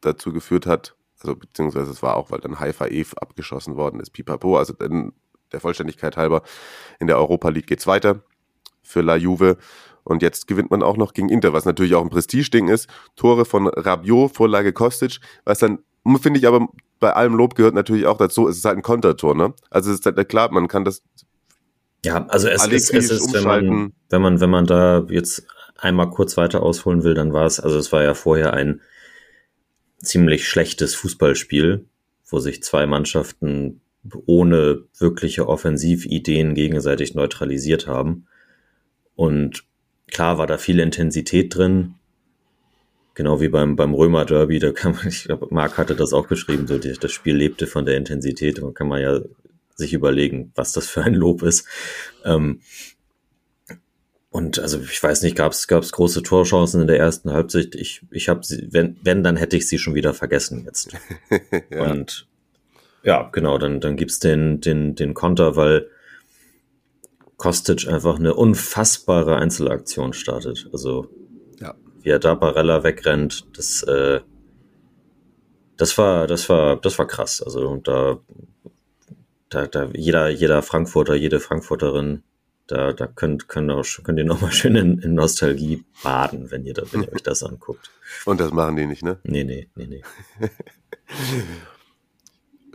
dazu geführt hat, also beziehungsweise es war auch, weil dann Haifa Eve abgeschossen worden ist, pipapo, also dann der Vollständigkeit halber, in der Europa League geht es weiter für La Juve und jetzt gewinnt man auch noch gegen Inter, was natürlich auch ein Prestigeding ist. Tore von Rabiot, Vorlage Kostic, was dann, finde ich aber bei allem Lob gehört natürlich auch dazu, es ist halt ein Kontertor, ne? Also es ist halt klar, man kann das. Ja, also es, ist, es ist, wenn man, wenn man, wenn man da jetzt einmal kurz weiter ausholen will, dann war es, also es war ja vorher ein ziemlich schlechtes Fußballspiel, wo sich zwei Mannschaften ohne wirkliche Offensivideen gegenseitig neutralisiert haben. Und klar war da viel Intensität drin, Genau wie beim, beim Römer Derby, da kann man, ich glaube, Marc hatte das auch geschrieben, so das Spiel lebte von der Intensität. Da kann man ja sich überlegen, was das für ein Lob ist. Ähm, und also ich weiß nicht, gab es große Torchancen in der ersten Halbzeit. Ich, ich habe sie, wenn, wenn, dann hätte ich sie schon wieder vergessen jetzt. ja. Und ja, genau, dann, dann gibt's den, den, den Konter, weil Kostic einfach eine unfassbare Einzelaktion startet. Also wie er da Barella wegrennt, das, äh, das war, das war, das war krass. Also da, da, da jeder, jeder Frankfurter, jede Frankfurterin, da, da könnt, könnt, auch, könnt ihr nochmal schön in, in, Nostalgie baden, wenn ihr, da, wenn ihr euch das anguckt. Und das machen die nicht, ne? Nee, nee, nee, nee.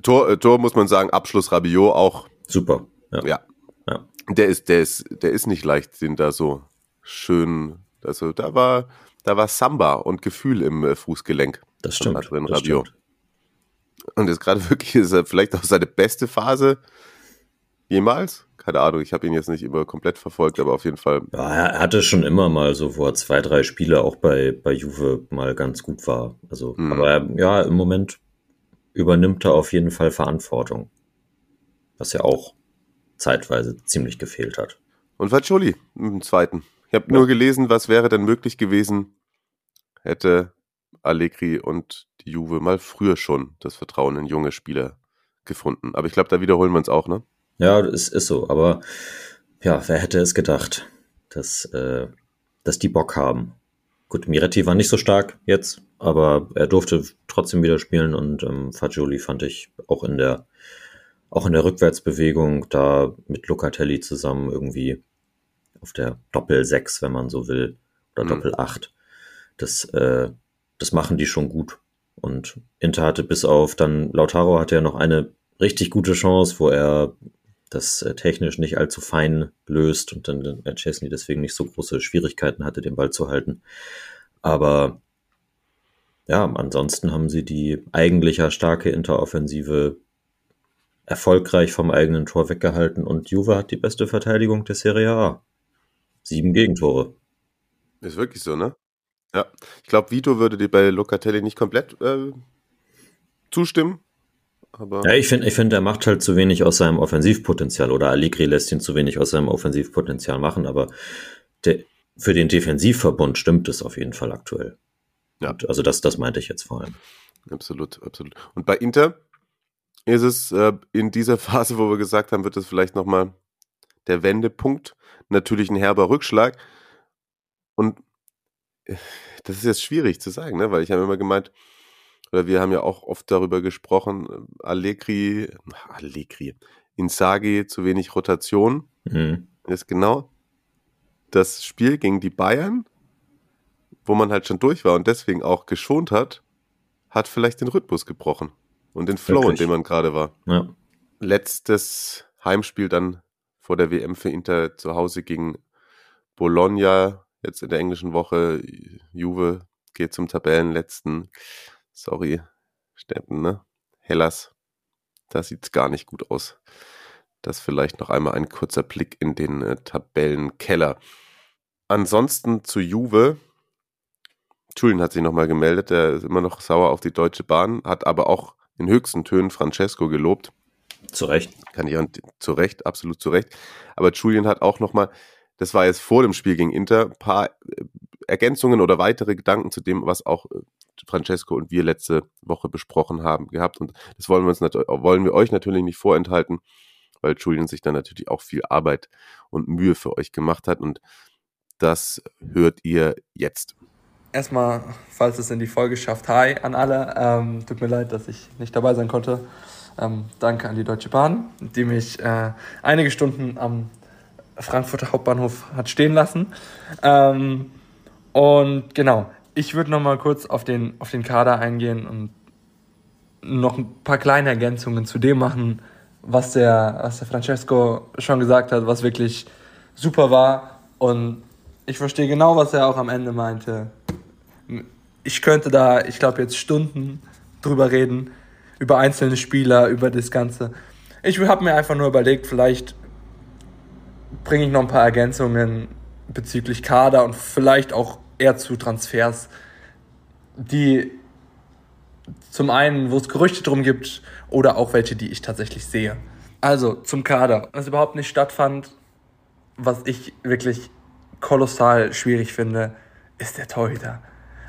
Tor, äh, Tor muss man sagen, Abschluss Rabiot auch. Super. Ja. ja. ja. Der ist, der ist, der ist nicht leicht, den da so schön, also da war, da war Samba und Gefühl im äh, Fußgelenk. Das stimmt. Adrian Rabiot. Und ist gerade wirklich, ist er vielleicht auch seine beste Phase Jemals? Keine Ahnung, ich habe ihn jetzt nicht immer komplett verfolgt, aber auf jeden Fall. Ja, er hatte schon immer mal so, wo er zwei, drei Spiele auch bei, bei Juve mal ganz gut war. Also, mhm. aber ja, im Moment übernimmt er auf jeden Fall Verantwortung. Was ja auch zeitweise ziemlich gefehlt hat. Und Faccioli im zweiten. Ich habe ja. nur gelesen, was wäre denn möglich gewesen, hätte Allegri und die Juve mal früher schon das Vertrauen in junge Spieler gefunden. Aber ich glaube, da wiederholen wir uns auch, ne? Ja, es ist so. Aber ja, wer hätte es gedacht, dass, äh, dass die Bock haben? Gut, Miretti war nicht so stark jetzt, aber er durfte trotzdem wieder spielen und ähm, Fagioli fand ich auch in der auch in der Rückwärtsbewegung da mit Locatelli zusammen irgendwie auf der Doppel 6, wenn man so will, oder mhm. Doppel 8. Das, äh, das machen die schon gut. Und Inter hatte bis auf dann Lautaro hatte ja noch eine richtig gute Chance, wo er das äh, technisch nicht allzu fein löst und dann äh, Chesney deswegen nicht so große Schwierigkeiten hatte, den Ball zu halten. Aber ja, ansonsten haben sie die eigentlich ja starke Interoffensive erfolgreich vom eigenen Tor weggehalten und Juve hat die beste Verteidigung der Serie A. Sieben Gegentore. Ist wirklich so, ne? Ja. Ich glaube, Vito würde dir bei Locatelli nicht komplett äh, zustimmen. Aber ja, ich finde, ich finde, er macht halt zu wenig aus seinem Offensivpotenzial oder Allegri lässt ihn zu wenig aus seinem Offensivpotenzial machen, aber der, für den Defensivverbund stimmt es auf jeden Fall aktuell. Ja. Und also das, das meinte ich jetzt vor allem. Absolut, absolut. Und bei Inter ist es äh, in dieser Phase, wo wir gesagt haben, wird es vielleicht nochmal der Wendepunkt. Natürlich ein herber Rückschlag. Und äh, das ist jetzt schwierig zu sagen, ne? weil ich habe immer gemeint, oder wir haben ja auch oft darüber gesprochen, äh, Allegri, Allegri, Insagi zu wenig Rotation. Mhm. Ist genau das Spiel gegen die Bayern, wo man halt schon durch war und deswegen auch geschont hat, hat vielleicht den Rhythmus gebrochen und den Flow, Wirklich? in dem man gerade war. Ja. Letztes Heimspiel dann vor der WM für Inter zu Hause gegen Bologna, jetzt in der englischen Woche. Juve geht zum Tabellenletzten. Sorry, Steppen, ne? Hellas. Da sieht's gar nicht gut aus. Das vielleicht noch einmal ein kurzer Blick in den äh, Tabellenkeller. Ansonsten zu Juve. Julian hat sich nochmal gemeldet, der ist immer noch sauer auf die Deutsche Bahn, hat aber auch in höchsten Tönen Francesco gelobt. Zu Recht. Kann ich auch, zu Recht, absolut zu Recht. Aber Julian hat auch nochmal, das war jetzt vor dem Spiel gegen Inter, ein paar äh, Ergänzungen oder weitere Gedanken zu dem, was auch äh, Francesco und wir letzte Woche besprochen haben, gehabt. Und das wollen wir uns wollen wir euch natürlich nicht vorenthalten, weil Julian sich dann natürlich auch viel Arbeit und Mühe für euch gemacht hat. Und das hört ihr jetzt erstmal, falls es in die Folge schafft, hi an alle. Ähm, tut mir leid, dass ich nicht dabei sein konnte. Ähm, danke an die Deutsche Bahn, die mich äh, einige Stunden am Frankfurter Hauptbahnhof hat stehen lassen. Ähm, und genau, ich würde noch mal kurz auf den, auf den Kader eingehen und noch ein paar kleine Ergänzungen zu dem machen, was der, was der Francesco schon gesagt hat, was wirklich super war. Und ich verstehe genau, was er auch am Ende meinte ich könnte da, ich glaube, jetzt Stunden drüber reden, über einzelne Spieler, über das Ganze. Ich habe mir einfach nur überlegt, vielleicht bringe ich noch ein paar Ergänzungen bezüglich Kader und vielleicht auch eher zu Transfers, die zum einen, wo es Gerüchte drum gibt, oder auch welche, die ich tatsächlich sehe. Also zum Kader. Was überhaupt nicht stattfand, was ich wirklich kolossal schwierig finde, ist der Torhüter.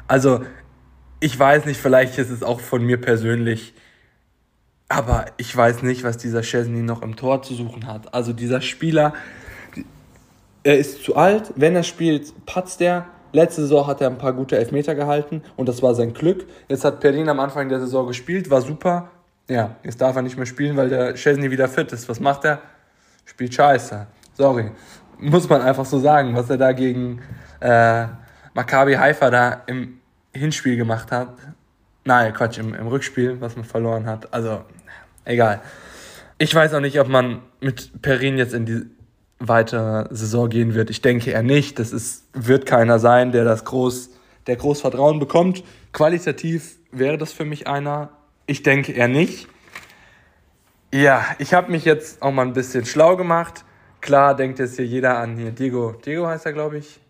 Also, ich weiß nicht, vielleicht ist es auch von mir persönlich, aber ich weiß nicht, was dieser Chesney noch im Tor zu suchen hat. Also dieser Spieler, er ist zu alt, wenn er spielt, patzt er. Letzte Saison hat er ein paar gute Elfmeter gehalten und das war sein Glück. Jetzt hat Perin am Anfang der Saison gespielt, war super. Ja, jetzt darf er nicht mehr spielen, weil der Chesney wieder fit ist. Was macht er? Spielt scheiße. Sorry. Muss man einfach so sagen, was er da gegen äh, Maccabi Haifa da im Hinspiel gemacht hat. Nein, Quatsch, im, im Rückspiel, was man verloren hat. Also, egal. Ich weiß auch nicht, ob man mit Perin jetzt in die weitere Saison gehen wird. Ich denke eher nicht. Das ist, wird keiner sein, der das groß, der groß Vertrauen bekommt. Qualitativ wäre das für mich einer. Ich denke eher nicht. Ja, ich habe mich jetzt auch mal ein bisschen schlau gemacht. Klar denkt jetzt hier jeder an hier Diego. Diego heißt er, glaube ich.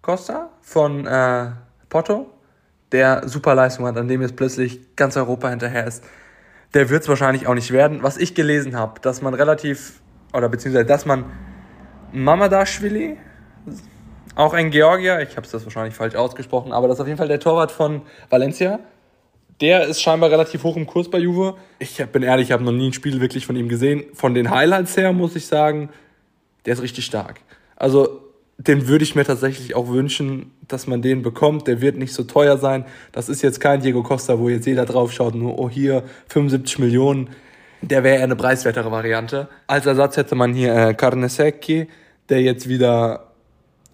Costa von äh, Porto, der super Leistung hat, an dem jetzt plötzlich ganz Europa hinterher ist. Der wird es wahrscheinlich auch nicht werden. Was ich gelesen habe, dass man relativ, oder beziehungsweise, dass man Mamadashvili, auch ein Georgier, ich habe es das wahrscheinlich falsch ausgesprochen, aber das ist auf jeden Fall der Torwart von Valencia. Der ist scheinbar relativ hoch im Kurs bei Juve. Ich bin ehrlich, ich habe noch nie ein Spiel wirklich von ihm gesehen. Von den Highlights her muss ich sagen, der ist richtig stark. Also den würde ich mir tatsächlich auch wünschen, dass man den bekommt. Der wird nicht so teuer sein. Das ist jetzt kein Diego Costa, wo jetzt jeder drauf schaut, nur oh hier 75 Millionen. Der wäre eine preiswertere Variante. Als Ersatz hätte man hier äh, Carnesecchi, der jetzt wieder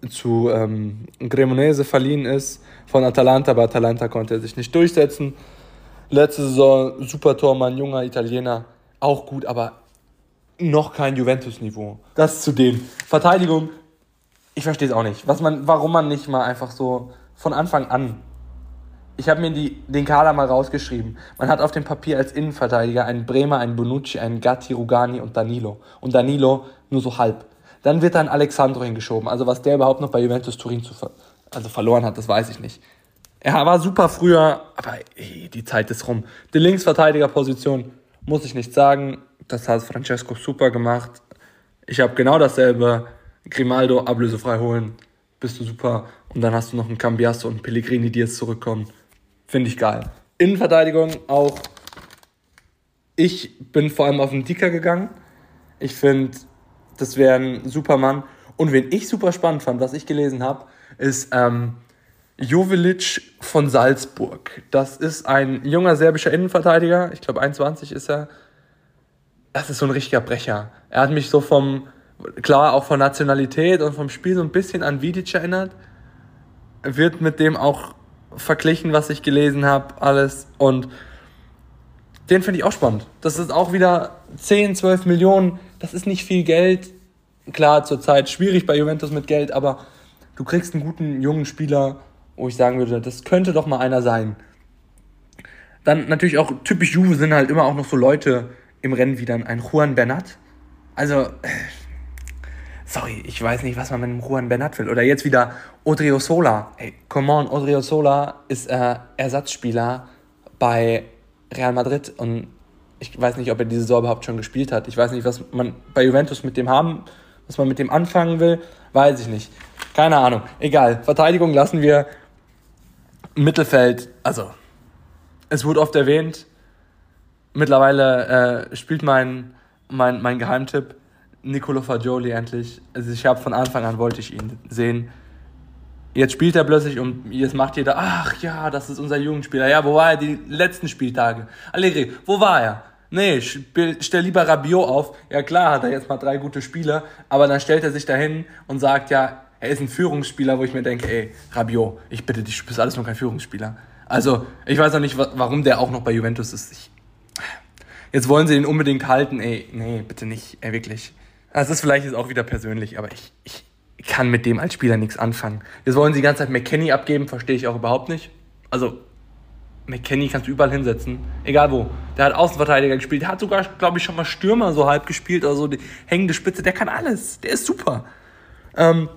zu ähm, Cremonese verliehen ist von Atalanta, aber Atalanta konnte er sich nicht durchsetzen. Letzte Saison super Tormann, junger Italiener, auch gut, aber noch kein Juventus-Niveau. Das zu denen. Verteidigung, ich verstehe es auch nicht. Was man, warum man nicht mal einfach so von Anfang an. Ich habe mir die, den Kader mal rausgeschrieben. Man hat auf dem Papier als Innenverteidiger einen Bremer, einen Bonucci, einen Gatti, Rugani und Danilo. Und Danilo nur so halb. Dann wird dann Alexandro hingeschoben. Also was der überhaupt noch bei Juventus Turin zu ver also verloren hat, das weiß ich nicht. Er war super früher, aber ey, die Zeit ist rum. Die Linksverteidigerposition muss ich nicht sagen. Das hat Francesco super gemacht. Ich habe genau dasselbe. Grimaldo ablösefrei holen. Bist du super. Und dann hast du noch einen Cambiasso und Pellegrini, die jetzt zurückkommen. Finde ich geil. Innenverteidigung auch. Ich bin vor allem auf den Dicker gegangen. Ich finde, das wäre ein Supermann. Und wen ich super spannend fand, was ich gelesen habe, ist ähm, Jovilic von Salzburg. Das ist ein junger serbischer Innenverteidiger. Ich glaube, 21 ist er. Das ist so ein richtiger Brecher. Er hat mich so vom, klar, auch von Nationalität und vom Spiel so ein bisschen an Vidic erinnert. Wird mit dem auch verglichen, was ich gelesen habe, alles. Und den finde ich auch spannend. Das ist auch wieder 10, 12 Millionen. Das ist nicht viel Geld. Klar, zurzeit schwierig bei Juventus mit Geld, aber du kriegst einen guten jungen Spieler, wo ich sagen würde, das könnte doch mal einer sein. Dann natürlich auch typisch Juve sind halt immer auch noch so Leute im Rennen wie dann ein Juan Bernat. Also, sorry, ich weiß nicht, was man mit einem Juan Bernat will. Oder jetzt wieder Odriozola. Hey, come on, Odriozola ist äh, Ersatzspieler bei Real Madrid und ich weiß nicht, ob er diese Saison überhaupt schon gespielt hat. Ich weiß nicht, was man bei Juventus mit dem haben, was man mit dem anfangen will, weiß ich nicht. Keine Ahnung. Egal. Verteidigung lassen wir. Mittelfeld, also es wurde oft erwähnt. Mittlerweile äh, spielt mein, mein, mein Geheimtipp Nicolo Fagioli endlich. Also ich habe von Anfang an wollte ich ihn sehen. Jetzt spielt er plötzlich und jetzt macht jeder, ach ja, das ist unser Jugendspieler. Ja, wo war er die letzten Spieltage? Allegri, wo war er? Nee, stell lieber Rabiot auf. Ja klar, hat er jetzt mal drei gute Spieler, aber dann stellt er sich dahin und sagt, ja, er ist ein Führungsspieler, wo ich mir denke, ey, Rabiot, ich bitte dich, du bist alles nur kein Führungsspieler. Also, ich weiß auch nicht, warum der auch noch bei Juventus ist. Ich, jetzt wollen sie ihn unbedingt halten, ey, nee, bitte nicht, ey, wirklich. Das ist vielleicht jetzt auch wieder persönlich, aber ich, ich, kann mit dem als Spieler nichts anfangen. Jetzt wollen sie die ganze Zeit McKenny abgeben, verstehe ich auch überhaupt nicht. Also, McKenny kannst du überall hinsetzen, egal wo. Der hat Außenverteidiger gespielt, der hat sogar, glaube ich, schon mal Stürmer so halb gespielt, also die hängende Spitze, der kann alles, der ist super. Ähm,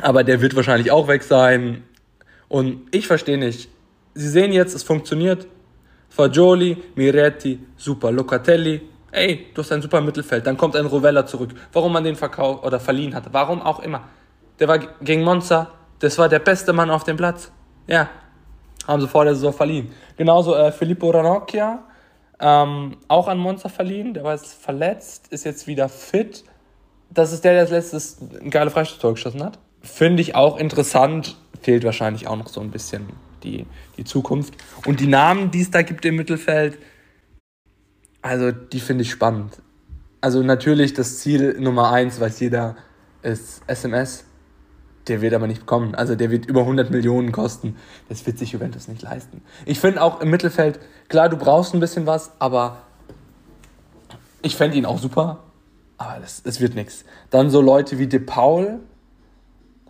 aber der wird wahrscheinlich auch weg sein. Und ich verstehe nicht. Sie sehen jetzt, es funktioniert. Fagioli, Miretti, super. Locatelli, ey, du hast ein super Mittelfeld. Dann kommt ein Rovella zurück. Warum man den verkauft oder verliehen hat, warum auch immer. Der war gegen Monza, das war der beste Mann auf dem Platz. Ja, haben sie vor der Saison verliehen. Genauso äh, Filippo Ranocchia, ähm, auch an Monza verliehen. Der war jetzt verletzt, ist jetzt wieder fit. Das ist der, der als letztes ein geile Freistoßtor geschossen hat. Finde ich auch interessant. Fehlt wahrscheinlich auch noch so ein bisschen die, die Zukunft. Und die Namen, die es da gibt im Mittelfeld, also die finde ich spannend. Also natürlich das Ziel Nummer eins, weiß jeder, ist SMS. Der wird aber nicht kommen. Also der wird über 100 Millionen kosten. Das wird sich Juventus nicht leisten. Ich finde auch im Mittelfeld, klar, du brauchst ein bisschen was, aber ich fände ihn auch super. Aber das, das wird nichts. Dann so Leute wie De Paul,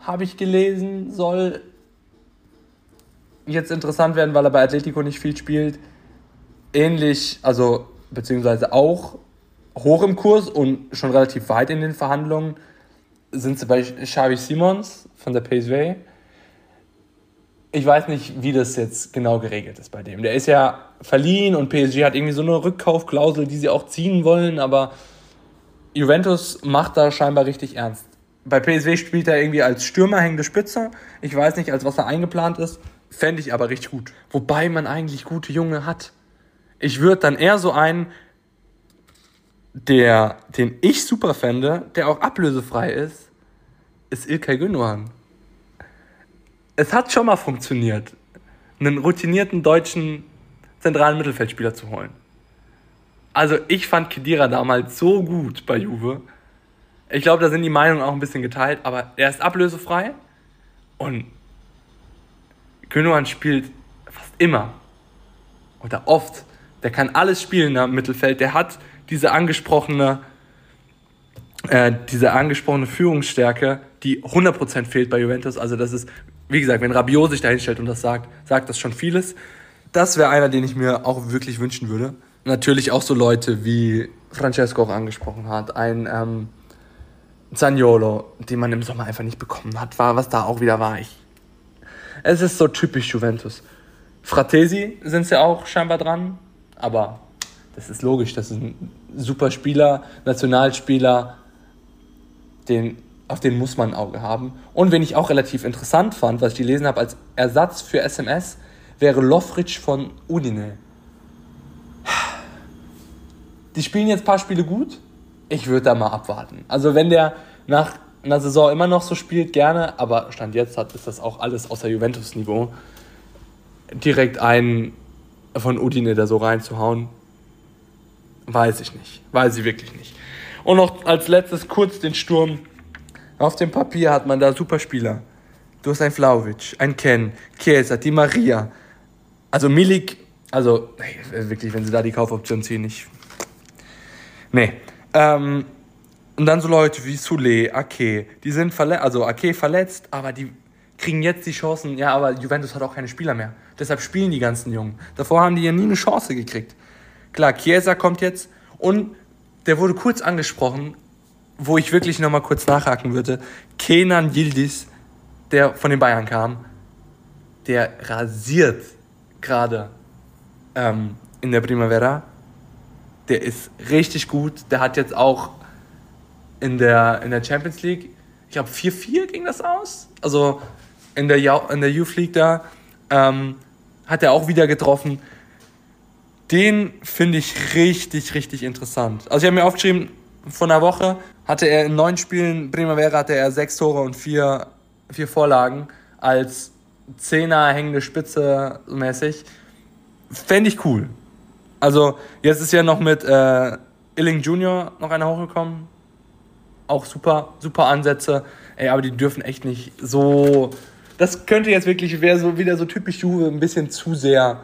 habe ich gelesen, soll jetzt interessant werden, weil er bei Atletico nicht viel spielt. Ähnlich, also beziehungsweise auch hoch im Kurs und schon relativ weit in den Verhandlungen sind sie bei Xavi Simons von der PSV. Ich weiß nicht, wie das jetzt genau geregelt ist bei dem. Der ist ja verliehen und PSG hat irgendwie so eine Rückkaufklausel, die sie auch ziehen wollen, aber Juventus macht da scheinbar richtig ernst. Bei PSV spielt er irgendwie als Stürmer hängende Spitze. Ich weiß nicht, als was er eingeplant ist. Fände ich aber richtig gut. Wobei man eigentlich gute Junge hat. Ich würde dann eher so einen, der, den ich super fände, der auch ablösefrei ist, ist Ilkay Gündogan. Es hat schon mal funktioniert, einen routinierten deutschen zentralen Mittelfeldspieler zu holen. Also ich fand Kedira damals so gut bei Juve. Ich glaube, da sind die Meinungen auch ein bisschen geteilt, aber er ist ablösefrei und Gündogan spielt fast immer oder oft. Der kann alles spielen im Mittelfeld. Der hat diese angesprochene, äh, diese angesprochene Führungsstärke, die 100% fehlt bei Juventus. Also das ist, wie gesagt, wenn Rabiot sich da hinstellt und das sagt, sagt das schon vieles. Das wäre einer, den ich mir auch wirklich wünschen würde. Natürlich auch so Leute wie Francesco auch angesprochen hat, ein ähm, Zaniolo, den man im Sommer einfach nicht bekommen hat, war, was da auch wieder war. Ich, es ist so typisch Juventus. Fratesi sind sie auch scheinbar dran, aber das ist logisch, das ist ein super Spieler, Nationalspieler, den, auf den muss man ein Auge haben. Und wen ich auch relativ interessant fand, was ich gelesen habe, als Ersatz für SMS, wäre Lofric von Udine. Die spielen jetzt ein paar Spiele gut. Ich würde da mal abwarten. Also wenn der nach einer Saison immer noch so spielt, gerne, aber Stand jetzt hat, ist das auch alles außer Juventus-Niveau. Direkt einen von Udine da so reinzuhauen, weiß ich nicht. Weiß ich wirklich nicht. Und noch als letztes kurz den Sturm. Auf dem Papier hat man da super Spieler. Du hast einen Flauwitsch, einen Ken, Chiesa, Di Maria. Also Milik, also nee, wirklich, wenn sie da die Kaufoption ziehen, nicht. Nee. Ähm, und dann so Leute wie Sule, Ake, die sind verletzt, also Ake verletzt, aber die kriegen jetzt die Chancen. Ja, aber Juventus hat auch keine Spieler mehr. Deshalb spielen die ganzen Jungen. Davor haben die ja nie eine Chance gekriegt. Klar, Chiesa kommt jetzt und der wurde kurz angesprochen, wo ich wirklich nochmal kurz nachhaken würde. Kenan Yildiz, der von den Bayern kam, der rasiert gerade ähm, in der Primavera. Der ist richtig gut. Der hat jetzt auch in der, in der Champions League, ich glaube 4-4 ging das aus. Also in der, in der Youth League da ähm, hat er auch wieder getroffen. Den finde ich richtig, richtig interessant. Also ich habe mir aufgeschrieben, von einer Woche hatte er in neun Spielen Primavera hatte er sechs Tore und vier, vier Vorlagen als Zehner hängende Spitze mäßig. Fände ich cool. Also jetzt ist ja noch mit äh, Illing Junior noch einer hochgekommen. Auch super, super Ansätze. Ey, aber die dürfen echt nicht so. Das könnte jetzt wirklich, wäre so wieder so typisch Juve, ein bisschen zu sehr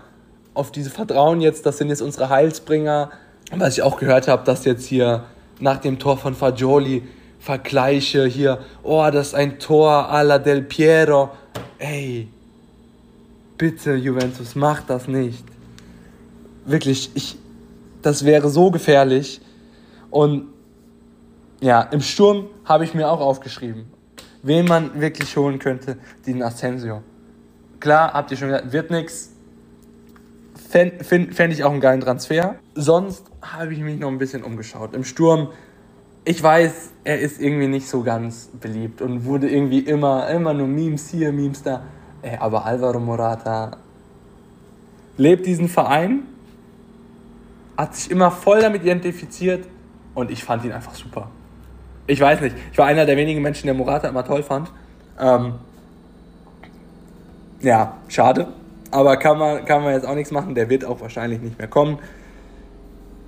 auf diese Vertrauen jetzt, das sind jetzt unsere Heilsbringer. Was ich auch gehört habe, dass jetzt hier nach dem Tor von Fagioli Vergleiche hier, oh, das ist ein Tor alla Del Piero. Ey, bitte Juventus, macht das nicht. Wirklich, ich, das wäre so gefährlich. Und ja, im Sturm habe ich mir auch aufgeschrieben, wen man wirklich holen könnte, den Asensio. Klar, habt ihr schon gesagt, wird nichts, Fände fänd ich auch einen geilen Transfer. Sonst habe ich mich noch ein bisschen umgeschaut. Im Sturm, ich weiß, er ist irgendwie nicht so ganz beliebt und wurde irgendwie immer, immer nur Memes hier, Memes da. Ey, aber Alvaro Morata lebt diesen Verein, hat sich immer voll damit identifiziert und ich fand ihn einfach super. Ich weiß nicht, ich war einer der wenigen Menschen, der Morata immer toll fand. Ähm, ja, schade. Aber kann man, kann man jetzt auch nichts machen. Der wird auch wahrscheinlich nicht mehr kommen.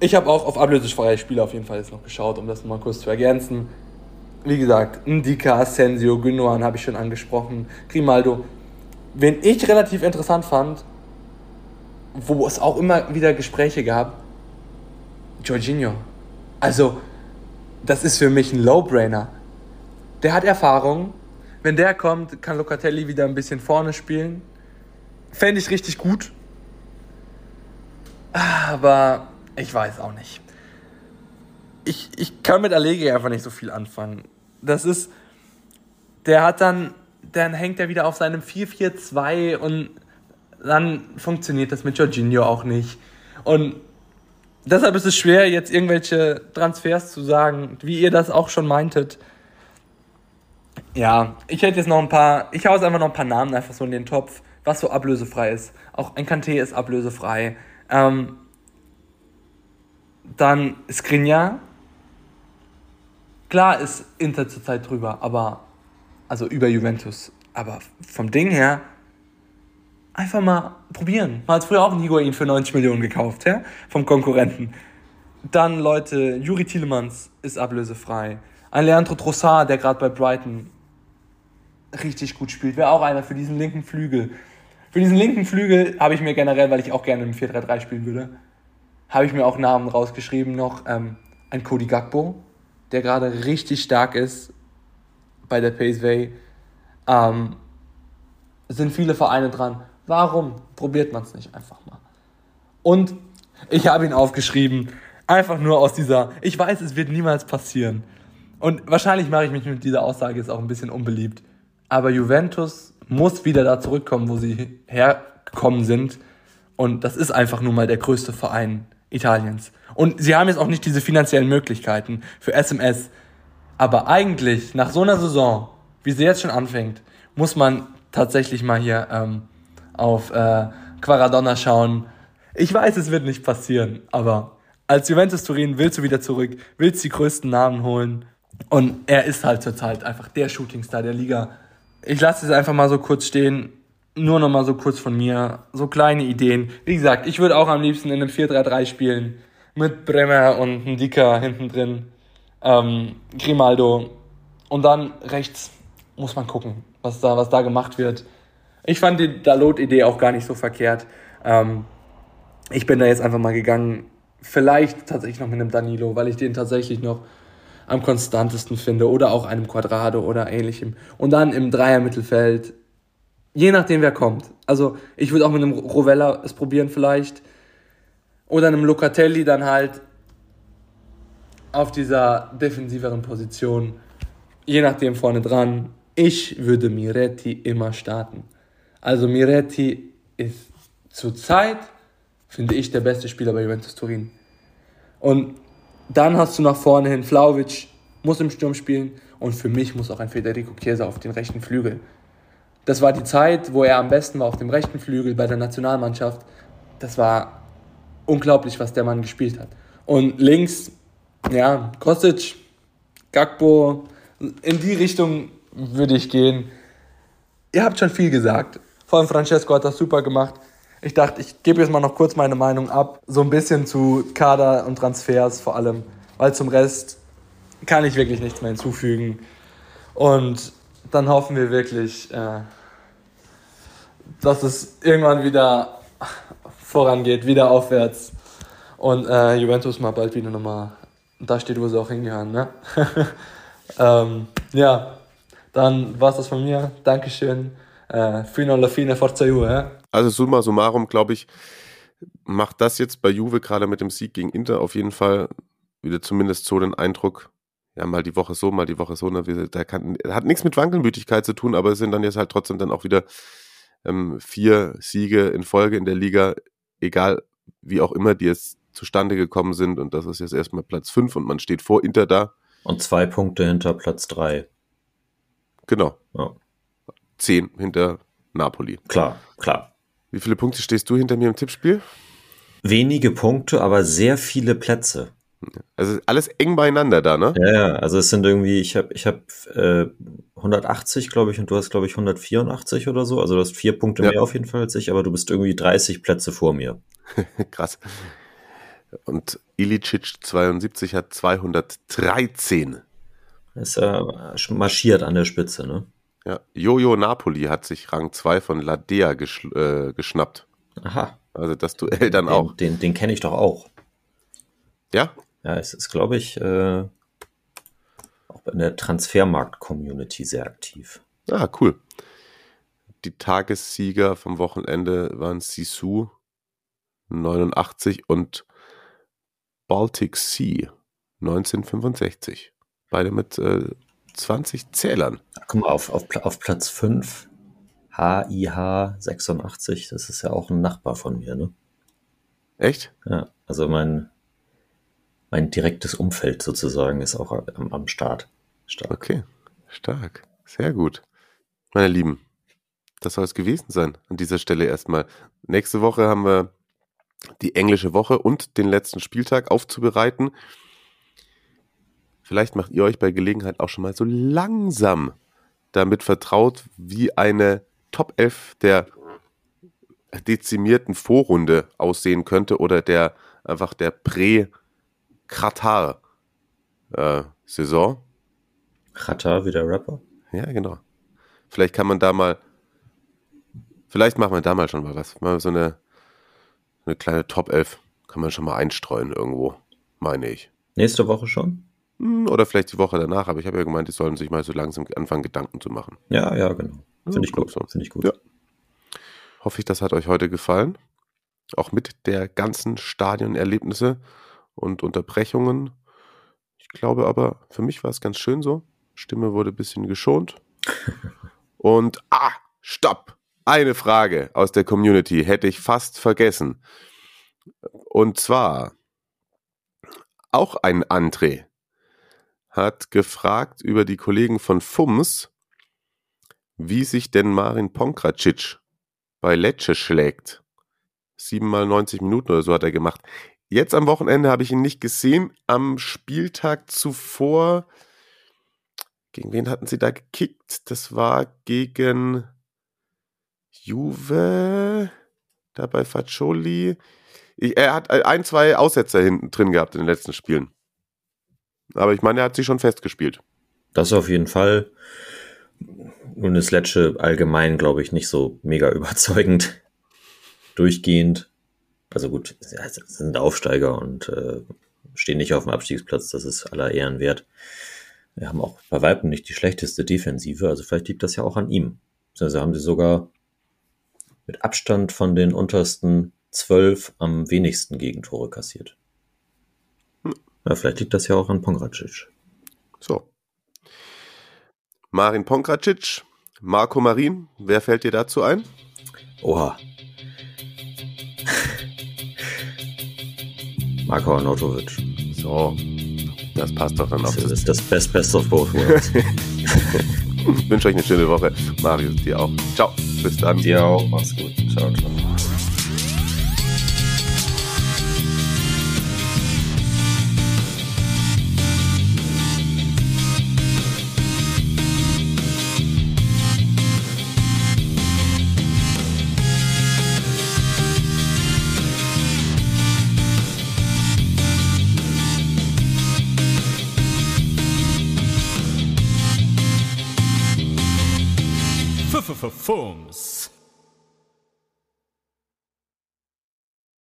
Ich habe auch auf ablösefreie Spieler auf jeden Fall jetzt noch geschaut, um das mal kurz zu ergänzen. Wie gesagt, Ndika, Asensio, Gündogan habe ich schon angesprochen, Grimaldo. Wen ich relativ interessant fand, wo es auch immer wieder Gespräche gab, Jorginho. Also, das ist für mich ein Low-Brainer. Der hat Erfahrung. Wenn der kommt, kann Locatelli wieder ein bisschen vorne spielen. Fände ich richtig gut. Aber ich weiß auch nicht. Ich, ich kann mit Allegri einfach nicht so viel anfangen. Das ist, der hat dann, dann hängt er wieder auf seinem 4-4-2 und dann funktioniert das mit Jorginho auch nicht. Und deshalb ist es schwer, jetzt irgendwelche Transfers zu sagen, wie ihr das auch schon meintet. Ja, ich hätte jetzt noch ein paar, ich hau jetzt einfach noch ein paar Namen einfach so in den Topf, was so ablösefrei ist. Auch ein Kanté ist ablösefrei. Ähm, dann Skriniar. Klar ist Inter zurzeit drüber, aber, also über Juventus. Aber vom Ding her, einfach mal probieren. Man hat früher auch einen Higuain für 90 Millionen gekauft, ja? vom Konkurrenten. Dann, Leute, Juri Tielemans ist ablösefrei. Ein Leandro Trossard, der gerade bei Brighton richtig gut spielt, wäre auch einer für diesen linken Flügel. Für diesen linken Flügel habe ich mir generell, weil ich auch gerne im 4-3-3 spielen würde, habe ich mir auch Namen rausgeschrieben noch. Ähm, ein Cody Gagbo, der gerade richtig stark ist bei der Paceway. Ähm, sind viele Vereine dran. Warum probiert man es nicht einfach mal? Und ich habe ihn aufgeschrieben, einfach nur aus dieser, ich weiß, es wird niemals passieren. Und wahrscheinlich mache ich mich mit dieser Aussage jetzt auch ein bisschen unbeliebt. Aber Juventus muss wieder da zurückkommen, wo sie hergekommen sind. Und das ist einfach nur mal der größte Verein Italiens. Und sie haben jetzt auch nicht diese finanziellen Möglichkeiten für SMS. Aber eigentlich, nach so einer Saison, wie sie jetzt schon anfängt, muss man tatsächlich mal hier ähm, auf äh, Quaradonna schauen. Ich weiß, es wird nicht passieren, aber als Juventus Turin willst du wieder zurück, willst die größten Namen holen. Und er ist halt zurzeit einfach der Shootingstar der Liga. Ich lasse es einfach mal so kurz stehen. Nur noch mal so kurz von mir. So kleine Ideen. Wie gesagt, ich würde auch am liebsten in einem 4-3-3 spielen. Mit Bremer und Ndika hinten drin. Ähm, Grimaldo. Und dann rechts muss man gucken, was da, was da gemacht wird. Ich fand die Dalot-Idee auch gar nicht so verkehrt. Ähm, ich bin da jetzt einfach mal gegangen. Vielleicht tatsächlich noch mit einem Danilo, weil ich den tatsächlich noch am konstantesten finde oder auch einem Quadrado oder ähnlichem. Und dann im Dreier-Mittelfeld, je nachdem wer kommt. Also ich würde auch mit einem Rovella es probieren vielleicht oder einem Locatelli dann halt auf dieser defensiveren Position, je nachdem vorne dran. Ich würde Miretti immer starten. Also Miretti ist zurzeit, finde ich, der beste Spieler bei Juventus Turin. Und dann hast du nach vorne hin Flauwitsch, muss im Sturm spielen. Und für mich muss auch ein Federico Chiesa auf den rechten Flügel. Das war die Zeit, wo er am besten war auf dem rechten Flügel bei der Nationalmannschaft. Das war unglaublich, was der Mann gespielt hat. Und links, ja, Kostic, Gakpo, in die Richtung würde ich gehen. Ihr habt schon viel gesagt. Vor allem Francesco hat das super gemacht. Ich dachte, ich gebe jetzt mal noch kurz meine Meinung ab. So ein bisschen zu Kader und Transfers vor allem. Weil zum Rest kann ich wirklich nichts mehr hinzufügen. Und dann hoffen wir wirklich, äh, dass es irgendwann wieder vorangeht, wieder aufwärts. Und äh, Juventus mal bald wieder nochmal da steht, wo sie auch hingehören. Ne? ähm, ja, dann war es das von mir. Dankeschön. Äh, fino alla fine, forza Juve. Also summa summarum, glaube ich, macht das jetzt bei Juve gerade mit dem Sieg gegen Inter auf jeden Fall wieder zumindest so den Eindruck, ja, mal die Woche so, mal die Woche so. Ne? Der kann, hat nichts mit Wankelmütigkeit zu tun, aber es sind dann jetzt halt trotzdem dann auch wieder ähm, vier Siege in Folge in der Liga, egal wie auch immer die jetzt zustande gekommen sind. Und das ist jetzt erstmal Platz fünf und man steht vor Inter da. Und zwei Punkte hinter Platz drei. Genau. Ja. Zehn hinter Napoli. Klar, klar. Wie viele Punkte stehst du hinter mir im Tippspiel? Wenige Punkte, aber sehr viele Plätze. Also alles eng beieinander da, ne? Ja, ja. Also es sind irgendwie, ich habe ich hab, äh, 180, glaube ich, und du hast, glaube ich, 184 oder so. Also du hast vier Punkte ja. mehr auf jeden Fall als ich, aber du bist irgendwie 30 Plätze vor mir. Krass. Und Ilicic 72 hat 213. Ist äh, marschiert an der Spitze, ne? Ja, Jojo Napoli hat sich Rang 2 von Ladea gesch äh, geschnappt. Aha. Also das Duell dann den, auch. Den, den kenne ich doch auch. Ja? Ja, es ist, glaube ich, äh, auch in der Transfermarkt-Community sehr aktiv. Ah, cool. Die Tagessieger vom Wochenende waren Sisu 89 und Baltic Sea 1965. Beide mit äh, 20 Zählern. Guck mal, auf, auf, auf Platz 5 HIH 86, das ist ja auch ein Nachbar von mir, ne? Echt? Ja, also mein, mein direktes Umfeld sozusagen ist auch am, am Start. Stark. Okay, stark. Sehr gut. Meine Lieben, das soll es gewesen sein an dieser Stelle erstmal. Nächste Woche haben wir die englische Woche und den letzten Spieltag aufzubereiten. Vielleicht macht ihr euch bei Gelegenheit auch schon mal so langsam damit vertraut, wie eine Top 11 der dezimierten Vorrunde aussehen könnte oder der einfach der Prä-Katar-Saison. Äh, Katar wie der Rapper? Ja, genau. Vielleicht kann man da mal, vielleicht machen wir da mal schon mal was. Mal so eine, eine kleine Top 11 kann man schon mal einstreuen irgendwo, meine ich. Nächste Woche schon? Oder vielleicht die Woche danach, aber ich habe ja gemeint, die sollen sich mal so langsam anfangen, Gedanken zu machen. Ja, ja, genau. Finde ich gut. So. Finde ich gut. Ja. Hoffe ich, das hat euch heute gefallen. Auch mit der ganzen Stadionerlebnisse und Unterbrechungen. Ich glaube aber, für mich war es ganz schön so. Stimme wurde ein bisschen geschont. Und, ah, stopp! Eine Frage aus der Community hätte ich fast vergessen. Und zwar, auch ein André hat gefragt über die Kollegen von FUMS, wie sich denn Marin Ponkracic bei Lecce schlägt. Siebenmal 90 Minuten oder so hat er gemacht. Jetzt am Wochenende habe ich ihn nicht gesehen. Am Spieltag zuvor, gegen wen hatten sie da gekickt? Das war gegen Juve, da bei Faccioli. er hat ein, zwei Aussetzer hinten drin gehabt in den letzten Spielen. Aber ich meine, er hat sich schon festgespielt. Das auf jeden Fall. Nun ist Lecce allgemein, glaube ich, nicht so mega überzeugend. Durchgehend. Also gut, sie sind Aufsteiger und äh, stehen nicht auf dem Abstiegsplatz. Das ist aller Ehren wert. Wir haben auch bei Weitem nicht die schlechteste Defensive. Also vielleicht liegt das ja auch an ihm. Also haben sie sogar mit Abstand von den untersten zwölf am wenigsten Gegentore kassiert. Ja, vielleicht liegt das ja auch an Pongracic. So. Marin Pongracic, Marco Marin, wer fällt dir dazu ein? Oha. Marco Arnautovic. So, das passt doch dann auch. Das ist das Best Best of both worlds. ich wünsche euch eine schöne Woche. Marius, dir auch. Ciao, bis dann. Dir auch, mach's gut. Ciao, ciao.